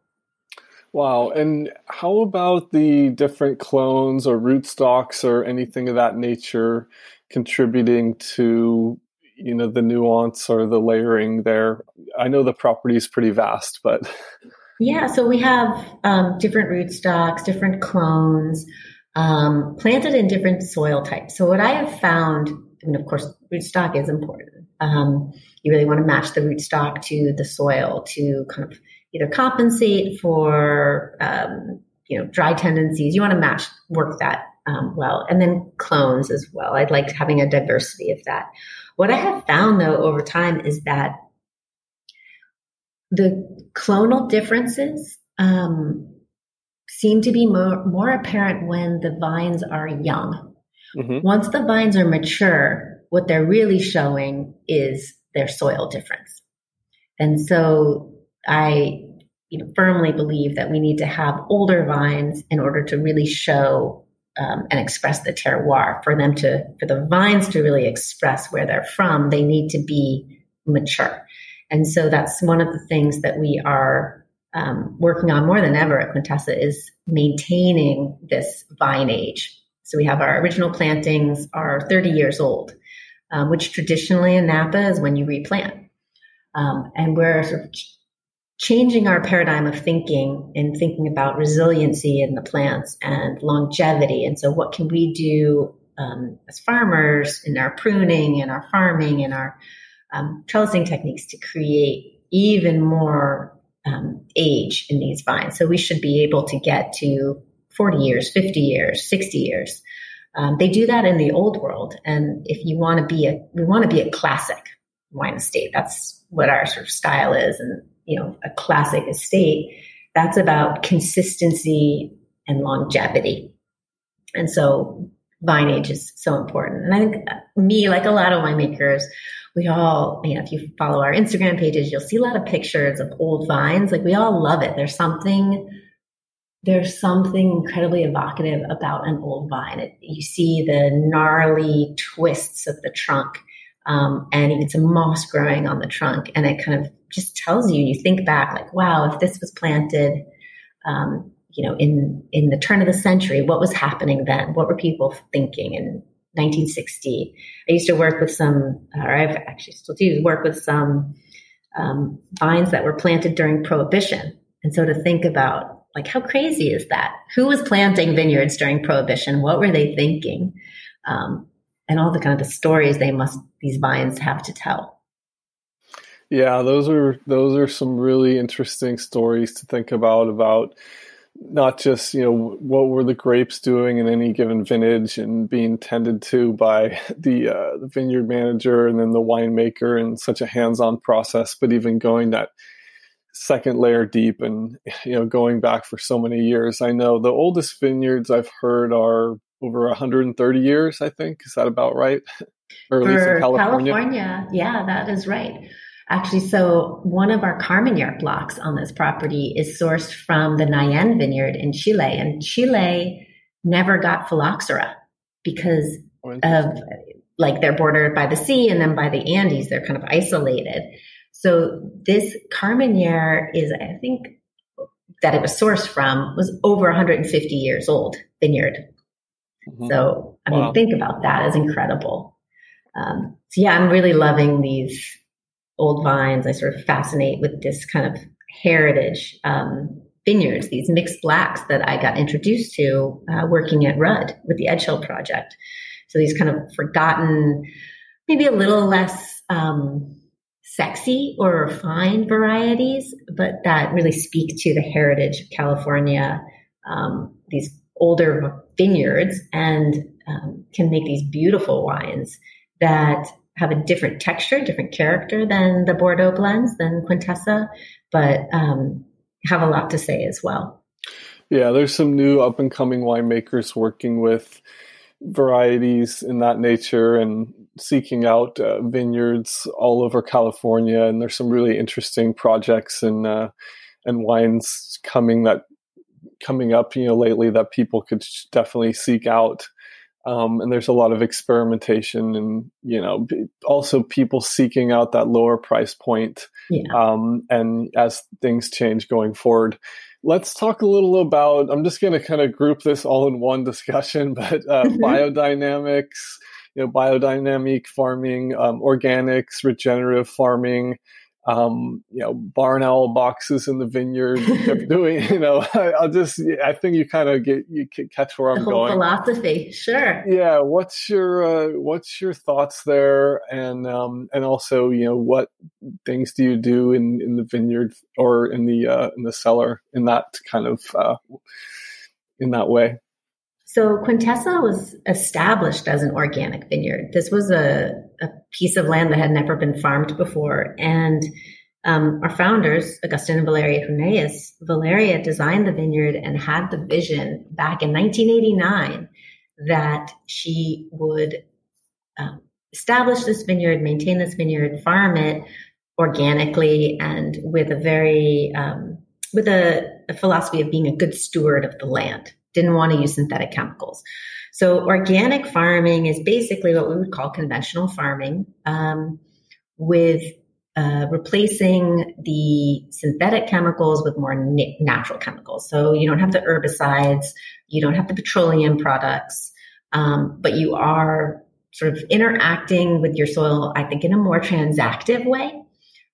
Wow. And how about the different clones or rootstocks or anything of that nature contributing to you know the nuance or the layering there i know the property is pretty vast but *laughs* Yeah, so we have um, different rootstocks, different clones, um, planted in different soil types. So what I have found, and of course, rootstock is important. Um, you really want to match the rootstock to the soil to kind of either compensate for um, you know dry tendencies. You want to match work that um, well, and then clones as well. I'd like having a diversity of that. What I have found though over time is that the clonal differences um, seem to be more, more apparent when the vines are young. Mm-hmm. Once the vines are mature, what they're really showing is their soil difference. And so I you know, firmly believe that we need to have older vines in order to really show um, and express the terroir. For them to, for the vines to really express where they're from, they need to be mature. And so that's one of the things that we are um, working on more than ever at Quintessa is maintaining this vine age. So we have our original plantings are 30 years old, um, which traditionally in Napa is when you replant. Um, and we're sort of changing our paradigm of thinking and thinking about resiliency in the plants and longevity. And so what can we do um, as farmers in our pruning and our farming and our um, trellising techniques to create even more um, age in these vines. So we should be able to get to 40 years, 50 years, 60 years. Um, they do that in the old world. And if you want to be a, we want to be a classic wine estate. That's what our sort of style is. And, you know, a classic estate, that's about consistency and longevity. And so vine age is so important. And I think me, like a lot of winemakers, we all, you know, if you follow our Instagram pages, you'll see a lot of pictures of old vines. Like we all love it. There's something, there's something incredibly evocative about an old vine. It, you see the gnarly twists of the trunk, um, and even some moss growing on the trunk, and it kind of just tells you. You think back, like, wow, if this was planted, um, you know, in in the turn of the century, what was happening then? What were people thinking? And 1960. I used to work with some, or I've actually still do work with some um, vines that were planted during Prohibition. And so to think about, like, how crazy is that? Who was planting vineyards during Prohibition? What were they thinking? Um, and all the kind of the stories they must these vines have to tell. Yeah, those are those are some really interesting stories to think about about not just you know what were the grapes doing in any given vintage and being tended to by *laughs* the, uh, the vineyard manager and then the winemaker and such a hands-on process but even going that second layer deep and *laughs* you know going back for so many years. I know the oldest vineyards i've heard are over 130 years i think. Is that about right? *laughs* Or at least in california. California. Yeah that is right Actually, so one of our Carmenere blocks on this property is sourced from the Nayan vineyard in Chile. And Chile never got phylloxera because oh, of like they're bordered by the sea and then by the Andes, they're kind of isolated. So this Carmenere is, I think, that it was sourced from was over 150 years old vineyard. Mm-hmm. So, I mean, wow. think about that as incredible. Um, so yeah, I'm really loving these old vines. I sort of fascinate with this kind of heritage um, vineyards, these mixed blacks that I got introduced to uh, working at Rudd with the Edgehill project. So these kind of forgotten, maybe a little less um, sexy or refined varieties, but that really speak to the heritage of California. Um, these older vineyards and um, can make these beautiful wines that have a different texture, different character than the Bordeaux blends, than Quintessa, but um, have a lot to say as well. Yeah, there's some new up and coming winemakers working with varieties in that nature and seeking out uh, vineyards all over California. And there's some really interesting projects and uh, and wines coming that coming up, you know, lately that people could definitely seek out. Um, and there's a lot of experimentation and you know also people seeking out that lower price point yeah. um, and as things change going forward let's talk a little about i'm just going to kind of group this all in one discussion *laughs* but uh, mm-hmm. biodynamics you know biodynamic farming um, organics regenerative farming um, you know, barn owl boxes in the vineyard, *laughs* doing, you know, *laughs* I, will just, I think you kind of get, you catch where I'm going. Philosophy, sure. Yeah. What's your, uh, what's your thoughts there? And, um, and also, you know, what things do you do in, in the vineyard or in the, uh, in the cellar in that kind of, uh, in that way? So Quintessa was established as an organic vineyard. This was a, a piece of land that had never been farmed before. And um, our founders, Agustin and Valeria Huneeus, Valeria designed the vineyard and had the vision back in 1989 that she would um, establish this vineyard, maintain this vineyard, farm it organically, and with a very um, with a, a philosophy of being a good steward of the land didn't want to use synthetic chemicals. So organic farming is basically what we would call conventional farming um, with uh, replacing the synthetic chemicals with more natural chemicals. So you don't have the herbicides, you don't have the petroleum products, um, but you are sort of interacting with your soil, I think, in a more transactive way.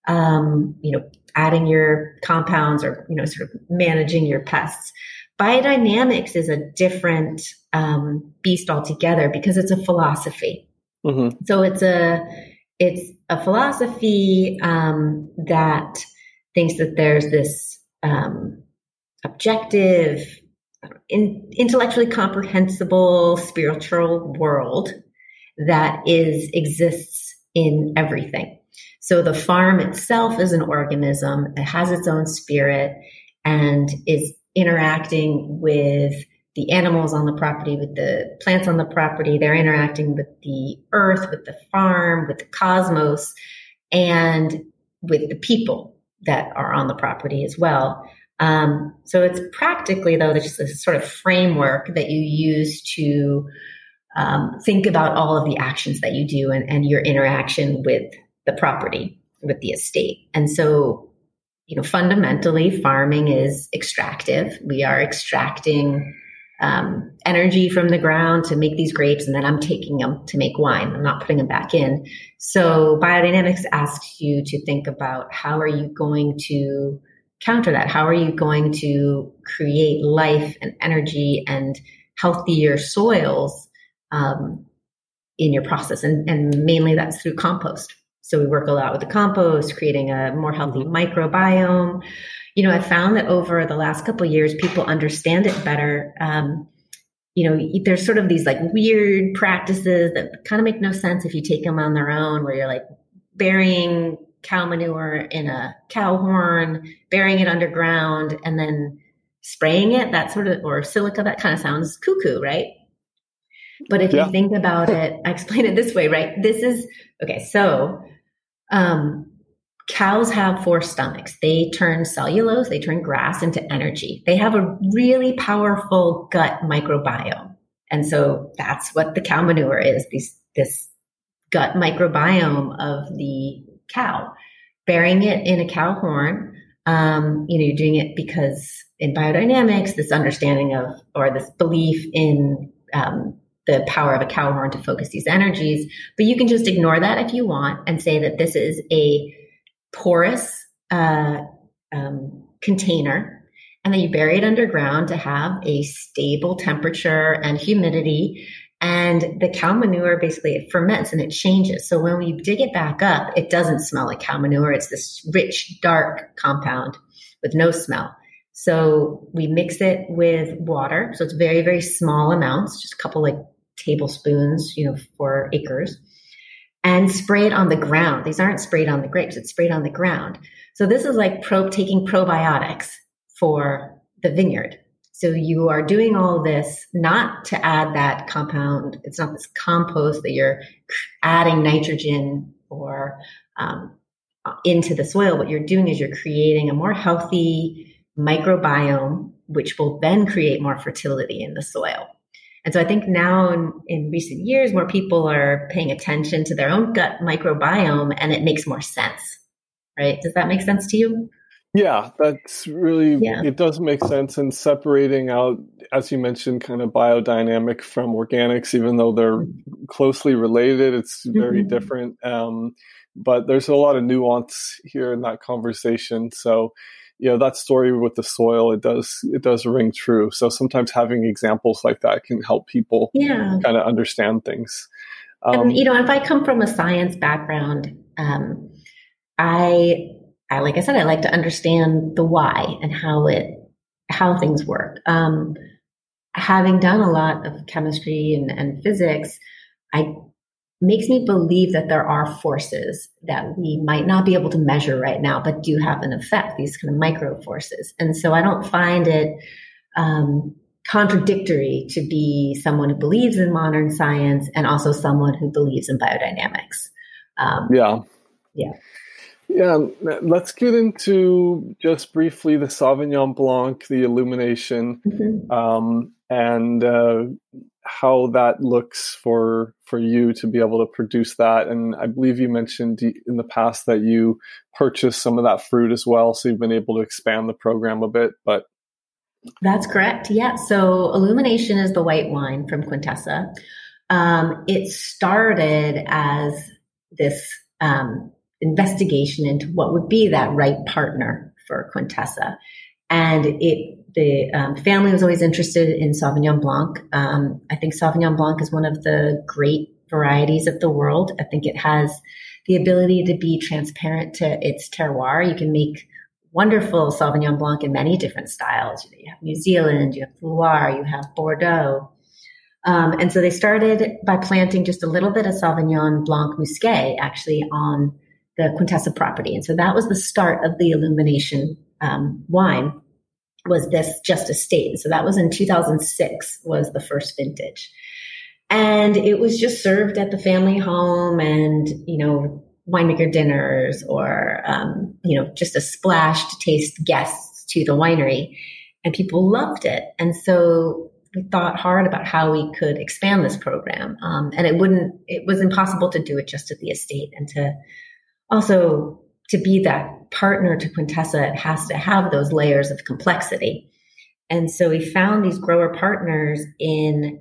Um, you know, adding your compounds or you know, sort of managing your pests biodynamics is a different um, beast altogether because it's a philosophy. Mm-hmm. So it's a it's a philosophy um, that thinks that there's this um, objective, in, intellectually comprehensible spiritual world that is exists in everything. So the farm itself is an organism. It has its own spirit and is interacting with the animals on the property, with the plants on the property. They're interacting with the earth, with the farm, with the cosmos, and with the people that are on the property as well. Um, so it's practically, though, just a sort of framework that you use to um, think about all of the actions that you do and, and your interaction with the property, with the estate. And so, you know, fundamentally, farming is extractive. We are extracting um, energy from the ground to make these grapes, and then I'm taking them to make wine. I'm not putting them back in. So biodynamics asks you to think about how are you going to counter that? How are you going to create life and energy and healthier soils um, in your process? And, and mainly that's through compost. So we work a lot with the compost, creating a more healthy mm-hmm. microbiome you know, I found that over the last couple years, people understand it better. Um, you know, there's sort of these like weird practices that kind of make no sense if you take them on their own, where you're like burying cow manure in a cow horn, burying it underground, and then spraying it. That sort of, or silica, that kind of sounds cuckoo, right? But if yeah. you think about *laughs* it, I explain it this way, right? This is okay. So, um, cows have four stomachs. They turn cellulose, they turn grass into energy. They have a really powerful gut microbiome. And so that's what the cow manure is, these, this gut microbiome of the cow. Burying it in a cow horn, um, you know, you're doing it because in biodynamics, this understanding of, or this belief in um, the power of a cow horn to focus these energies. But you can just ignore that if you want and say that this is a porous uh, um, container, and then you bury it underground to have a stable temperature and humidity. And the cow manure basically it ferments and it changes. So when we dig it back up, it doesn't smell like cow manure. It's this rich, dark compound with no smell. So we mix it with water. So it's very, very small amounts, just a couple like tablespoons, you know, for acres and spray it on the ground. These aren't sprayed on the grapes, it's sprayed on the ground. So this is like pro- taking probiotics for the vineyard. So you are doing all this not to add that compound. It's not this compost that you're adding nitrogen or um, into the soil. What you're doing is you're creating a more healthy microbiome, which will then create more fertility in the soil. And so I think now in, in, recent years, more people are paying attention to their own gut microbiome and it makes more sense, right? Does that make sense to you? Yeah, that's really, yeah. it does make sense. And separating out, as you mentioned, kind of biodynamic from organics, even though they're closely related, it's very mm-hmm. different. Um, but there's a lot of nuance here in that conversation. So, you know that story with the soil it does it does ring true. So sometimes having examples like that can help people yeah. kind of understand things. Um, and you know if i come from a science background um, i i like i said i like to understand the why and how it how things work. Um, having done a lot of chemistry and, and physics i makes me believe that there are forces that we might not be able to measure right now, but do have an effect, these kind of micro forces. And so I don't find it um, contradictory to be someone who believes in modern science and also someone who believes in biodynamics. Um, yeah. Yeah. Yeah, let's get into just briefly the Sauvignon Blanc, the illumination, mm-hmm. um, and uh, how that looks for for you to be able to produce that. And I believe you mentioned in the past that you purchased some of that fruit as well, so you've been able to expand the program a bit. But that's correct. Yeah. So illumination is the white wine from Quintessa. Um, it started as this um, investigation into what would be that right partner for Quintessa. And it the um, family was always interested in Sauvignon Blanc. Um, I think Sauvignon Blanc is one of the great varieties of the world. I think it has the ability to be transparent to its terroir. You can make wonderful Sauvignon Blanc in many different styles. You have New Zealand, you have Loire, you have Bordeaux. Um, and so they started by planting just a little bit of Sauvignon Blanc Musqué actually on the Quintessa property. And so that was the start of the illumination um, wine was this just estate. So that was in 2006 was the first vintage. And it was just served at the family home and, you know, winemaker dinners or, um, you know, just a splash to taste guests to the winery. And people loved it. And so we thought hard about how we could expand this program. Um, and it wouldn't, it was impossible to do it just at the estate and to also to be that partner to Quintessa, it has to have those layers of complexity. And so we found these grower partners in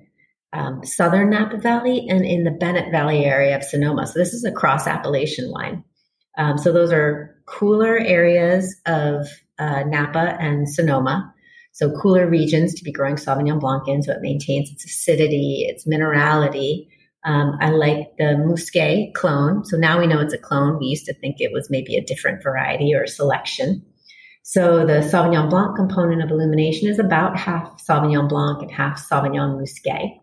um, southern Napa Valley and in the Bennett Valley area of Sonoma. So this is a cross appellation line. Um, so those are cooler areas of uh, Napa and Sonoma. So cooler regions to be growing Sauvignon Blanc in, so it maintains its acidity, its minerality, um, I like the Musqué clone. So now we know it's a clone. We used to think it was maybe a different variety or selection. So the Sauvignon Blanc component of illumination is about half Sauvignon Blanc and half Sauvignon Musqué.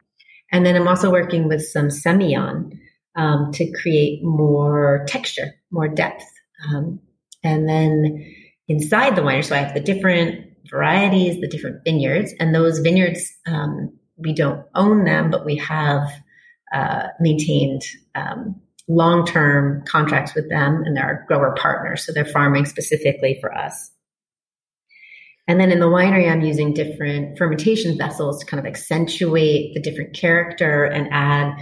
And then I'm also working with some Semillon um, to create more texture, more depth. Um, and then inside the winery, so I have the different varieties, the different vineyards, and those vineyards, um, we don't own them, but we have uh, maintained um, long term contracts with them and they're grower partners. So they're farming specifically for us. And then in the winery, I'm using different fermentation vessels to kind of accentuate the different character and add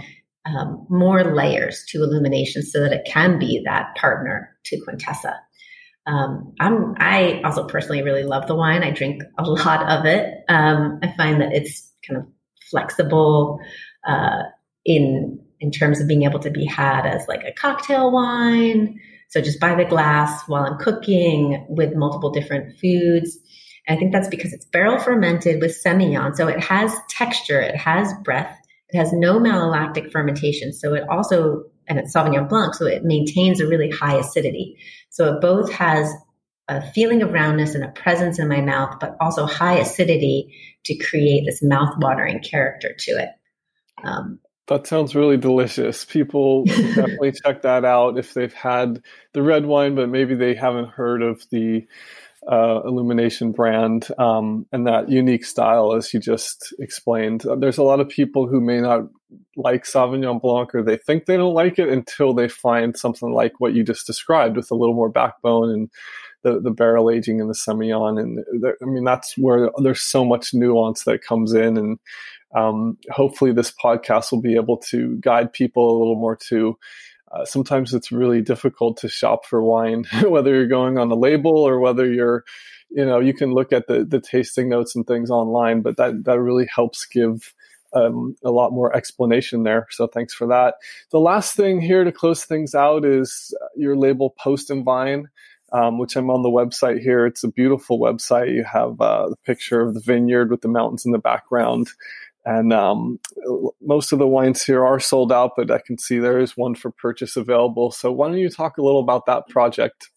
um, more layers to illumination so that it can be that partner to Quintessa. Um, I'm, I also personally really love the wine. I drink a lot of it. Um, I find that it's kind of flexible. Uh, in in terms of being able to be had as like a cocktail wine. So just by the glass while I'm cooking with multiple different foods. And I think that's because it's barrel fermented with semillon. So it has texture, it has breath, it has no malolactic fermentation. So it also, and it's Sauvignon Blanc, so it maintains a really high acidity. So it both has a feeling of roundness and a presence in my mouth, but also high acidity to create this mouth-watering character to it. Um, that sounds really delicious. People *laughs* definitely check that out if they've had the red wine, but maybe they haven't heard of the uh, Illumination brand um, and that unique style, as you just explained. Uh, there's a lot of people who may not like Sauvignon Blanc or they think they don't like it until they find something like what you just described with a little more backbone and the, the barrel aging and the semillon. And I mean, that's where there's so much nuance that comes in and um, hopefully this podcast will be able to guide people a little more to uh, sometimes it's really difficult to shop for wine *laughs* whether you're going on a label or whether you're you know you can look at the the tasting notes and things online but that that really helps give um, a lot more explanation there so thanks for that the last thing here to close things out is your label post and vine um, which I'm on the website here. It's a beautiful website. You have uh, the picture of the vineyard with the mountains in the background. And um, most of the wines here are sold out, but I can see there is one for purchase available. So why don't you talk a little about that project?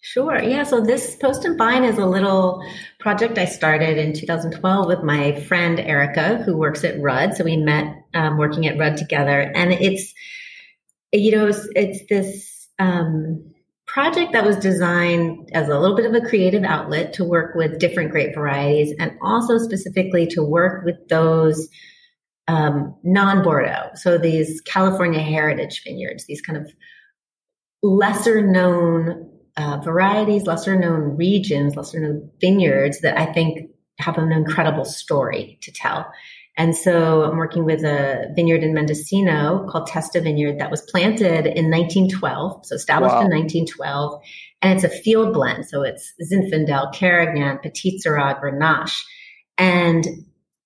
Sure. Yeah. So this Post and Vine is a little project I started in 2012 with my friend Erica, who works at Rudd. So we met um, working at Rudd together, and it's you know it's, it's this um, project that was designed as a little bit of a creative outlet to work with different grape varieties and also specifically to work with those um, non Bordeaux. So these California heritage vineyards, these kind of lesser known uh, varieties, lesser known regions, lesser known vineyards that I think have an incredible story to tell. And so I'm working with a vineyard in Mendocino called Testa Vineyard that was planted in 1912, so established wow. in 1912. And it's a field blend. So it's Zinfandel, Carignan, Petite Sirah, Grenache. And,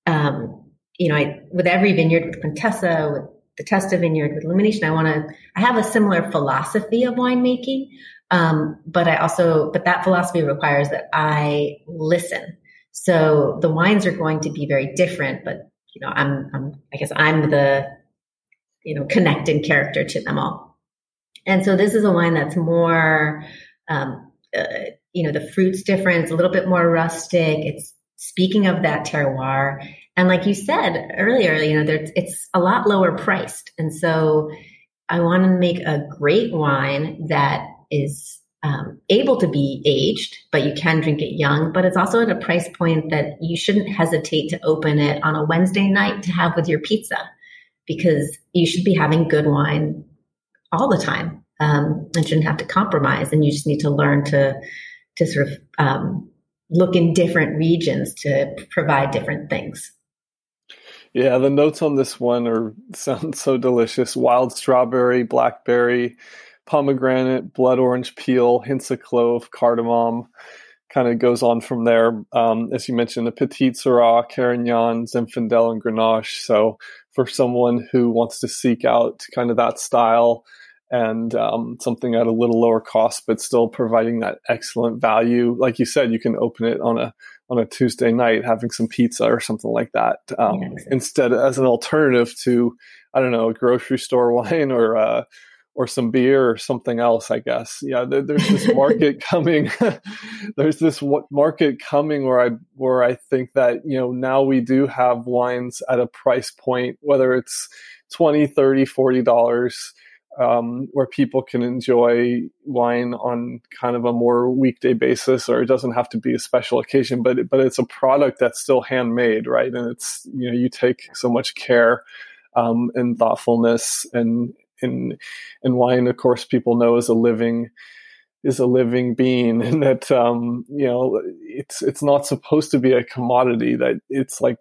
um, you know, I, with every vineyard, with Quintessa, with the Testa Vineyard, with Illumination, I want to, I have a similar philosophy of winemaking Um, but I also, but that philosophy requires that I listen. So the wines are going to be very different, but you know, I'm, I'm I guess I'm the, you know, connecting character to them all. And so this is a wine that's more, um, uh, you know, the fruit's different. It's a little bit more rustic. It's speaking of that terroir. And like you said earlier, you know, it's a lot lower priced. And so I want to make a great wine that is um, able to be aged, but you can drink it young. But it's also at a price point that you shouldn't hesitate to open it on a Wednesday night to have with your pizza because you should be having good wine all the time um, and shouldn't have to compromise. And you just need to learn to to sort of um, look in different regions to provide different things. Yeah, the notes on this one are sound so delicious. Wild strawberry, blackberry, pomegranate, blood orange peel, hints of clove, cardamom. Kind of goes on from there. Um, as you mentioned, the Petite Sirah, Carignan, Zinfandel, and Grenache. So for someone who wants to seek out kind of that style and um, something at a little lower cost, but still providing that excellent value, like you said, you can open it on a on a Tuesday night having some pizza or something like that um, yes. instead as an alternative to I don't know a grocery store *laughs* wine or uh, or some beer or something else, I guess. Yeah, there, there's this market *laughs* coming. *laughs* there's this market coming where I where I think that you know now we do have wines at a price point, whether it's 20 30 40 dollars um, where people can enjoy wine on kind of a more weekday basis, or it doesn't have to be a special occasion, but but it's a product that's still handmade, right? And it's you know you take so much care um, and thoughtfulness and in in wine, of course, people know is a living is a living being, *laughs* and that um, you know it's it's not supposed to be a commodity. That it's like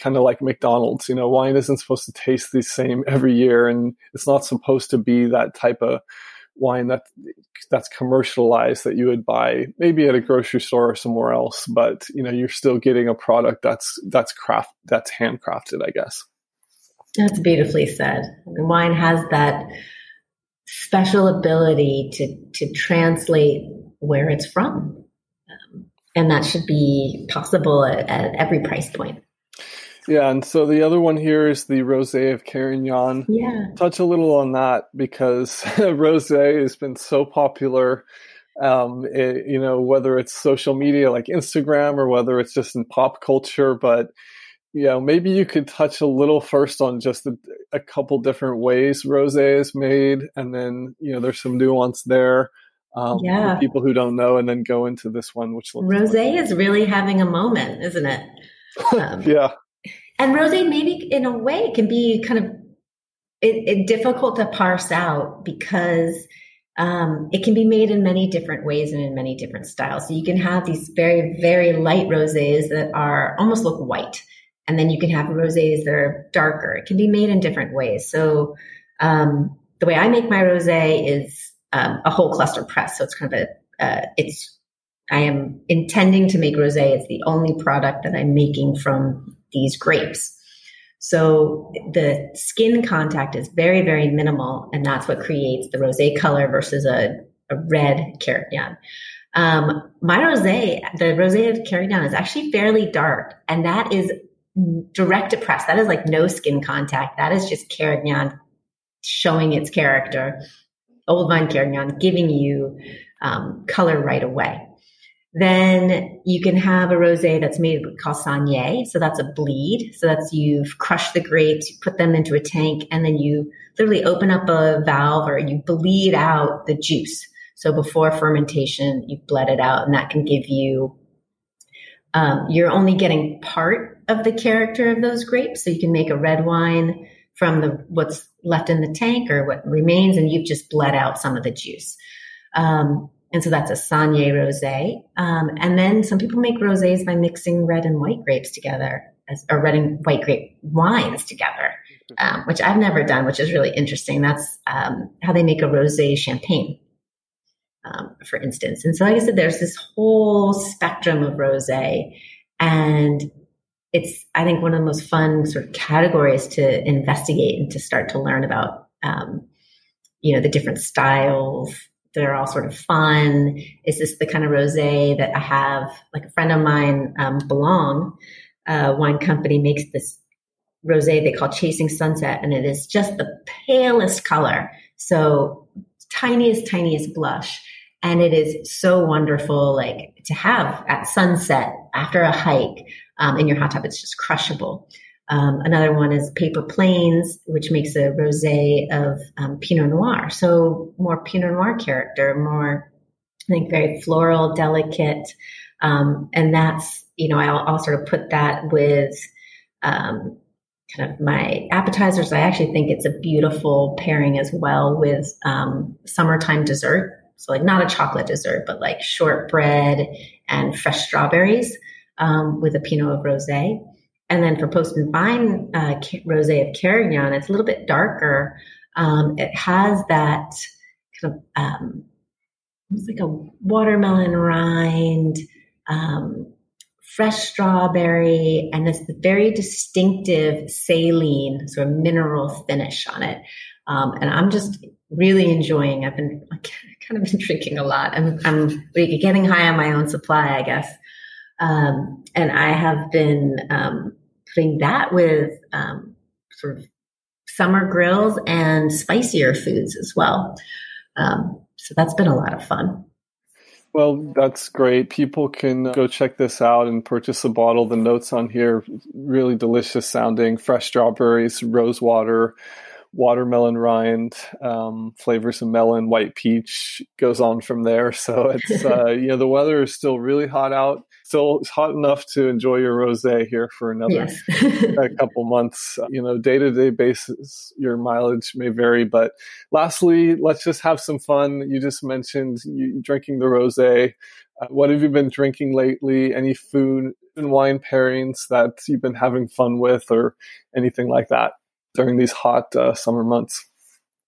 kind of like McDonald's. You know, wine isn't supposed to taste the same every year, and it's not supposed to be that type of wine that that's commercialized that you would buy maybe at a grocery store or somewhere else. But you know, you're still getting a product that's that's craft that's handcrafted, I guess. That's beautifully said. Wine has that special ability to to translate where it's from, um, and that should be possible at, at, every price point. Yeah, and so the other one here is the rosé of Carignan. Yeah, touch a little on that because *laughs* rosé has been so popular. Um, it, you know, whether it's social media like Instagram or whether it's just in pop culture, but yeah, maybe you could touch a little first on just a, a couple different ways rosé is made, and then you know there's some nuance there. Um, yeah. for people who don't know, and then go into this one, which rosé like. is really having a moment, isn't it? *laughs* Um, yeah, and rosé maybe in a way can be kind of it, it difficult to parse out because um, it can be made in many different ways and in many different styles. So you can have these very, very light rosés that are almost look white. And then you can have rosés that are darker. It can be made in different ways. So um, the way I make my rosé is um, a whole cluster press. So it's kind of a, uh, it's, I am intending to make rosé. It's the only product that I'm making from these grapes. So the skin contact is very, very minimal, and that's what creates the rosé color versus a, a red Carignan. Um, my rosé, the rosé of Carignan, is actually fairly dark, and that is direct to press. That is like no skin contact. That is just Carignan showing its character, old vine Carignan, giving you um, color right away. Then you can have a rosé that's made called saignée. So that's a bleed. So that's you've crushed the grapes, you put them into a tank, and then you literally open up a valve or you bleed out the juice. So before fermentation, you bled it out, and that can give you um, you're only getting part of the character of those grapes. So you can make a red wine from the what's left in the tank or what remains, and you've just bled out some of the juice. Um, and so that's a Saignée rosé. Um, and then some people make rosés by mixing red and white grapes together, as, or red and white grape wines together, um, which I've never done, which is really interesting. That's um, how they make a rosé champagne um, for instance. And so, like I said, there's this whole spectrum of rosé, and it's I think one of the most fun sort of categories to investigate and to start to learn about. Um, you know the different styles, they're all sort of fun. Is this the kind of rosé that I have? Like a friend of mine, um, Belong uh, Wine Company, makes this rosé they call Chasing Sunset, and it is just the palest color. So tiniest, tiniest blush. And it is so wonderful, like to have at sunset after a hike um, in your hot tub. It's just crushable. Um, another one is Paper planes, which makes a rosé of um, Pinot Noir. So more Pinot Noir character, more, I think, very floral, delicate. Um, and that's, you know, I'll, I'll, sort of put that with um, kind of my appetizers. I actually think it's a beautiful pairing as well with um, summertime dessert. So, like, not a chocolate dessert, but like shortbread and fresh strawberries um, with a Pinot of rosé. And then for Post and Vine uh, Rosé of Carignan, it's a little bit darker. Um, it has that kind of um, it's like a watermelon rind, um, fresh strawberry, and this very distinctive saline sort of mineral finish on it. Um, and I'm just really enjoying. I've been *laughs* kind of been drinking a lot. I'm, I'm getting high on my own supply, I guess. Um, and I have been um, putting that with um, sort of summer grills and spicier foods as well. Um, so that's been a lot of fun. Well, that's great. People can go check this out and purchase a bottle. The notes on here really delicious sounding, fresh strawberries, rose water, watermelon rind, um, flavors of melon, white peach goes on from there. So it's *laughs* uh, you know the weather is still really hot out. Still it's hot enough to enjoy your rosé here for another yes. *laughs* a couple months. You know, day to day basis, your mileage may vary. But lastly, let's just have some fun. You just mentioned you drinking the rosé. Uh, what have you been drinking lately? Any food and wine pairings that you've been having fun with, or anything like that? during these hot uh, summer months?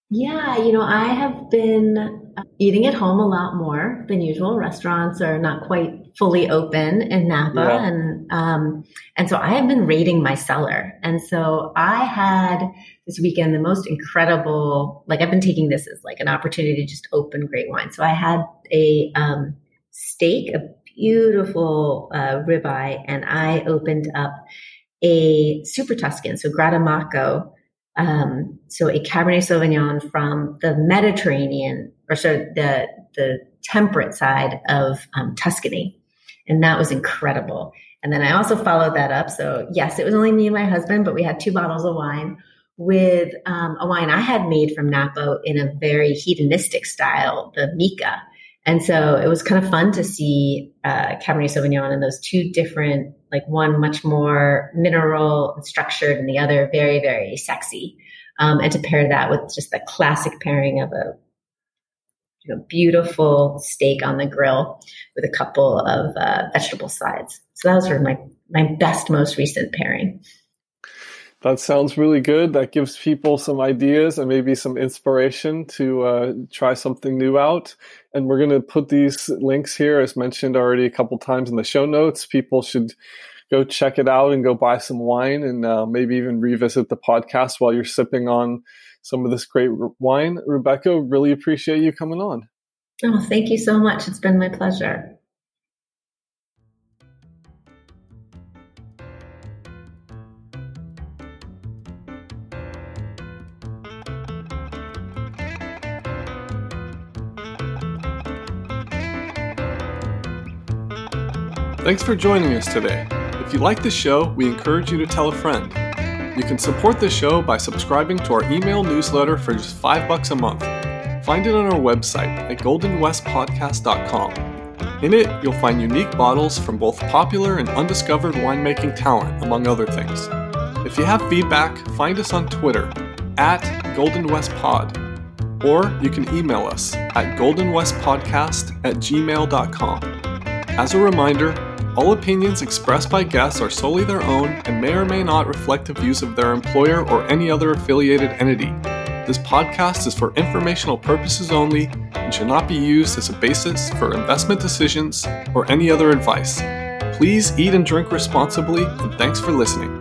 Yeah, you know, I have been eating at home a lot more than usual. Restaurants are not quite fully open in Napa, yeah. and um, and so I have been raiding my cellar. And so I had this weekend the most incredible. Like I've been taking this as like an opportunity to just open great wine. So I had a um, steak, a beautiful uh, ribeye, and I opened up a Super Tuscan, so Grattamacco, um, so a Cabernet Sauvignon from the Mediterranean, or so the the temperate side of um, Tuscany, and that was incredible. And then I also followed that up. So yes, it was only me and my husband, but we had two bottles of wine with um, a wine I had made from Napa in a very hedonistic style, the Mica. And so it was kind of fun to see uh, Cabernet Sauvignon and those two different, like one much more mineral and structured, and the other very, very sexy. Um, and to pair that with just the classic pairing of a know, beautiful steak on the grill with a couple of uh, vegetable sides. So that was sort of my my best, most recent pairing. That sounds really good. That gives people some ideas and maybe some inspiration to uh, try something new out. And we're going to put these links here, as mentioned already a couple times in the show notes. People should go check it out and go buy some wine and uh, maybe even revisit the podcast while you're sipping on some of this great wine. Rebecca, really appreciate you coming on. Oh, thank you so much. It's been my pleasure. Thanks for joining us today. If you like the show, we encourage you to tell a friend. You can support the show by subscribing to our email newsletter for just 5 bucks a month. Find it on our website at goldenwestpodcast.com. In it, you'll find unique bottles from both popular and undiscovered winemaking talent, among other things. If you have feedback, find us on Twitter at goldenwestpod, or you can email us at goldenwestpodcast at gmail.com. As a reminder, all opinions expressed by guests are solely their own and may or may not reflect the views of their employer or any other affiliated entity. This podcast is for informational purposes only and should not be used as a basis for investment decisions or any other advice. Please eat and drink responsibly, and thanks for listening.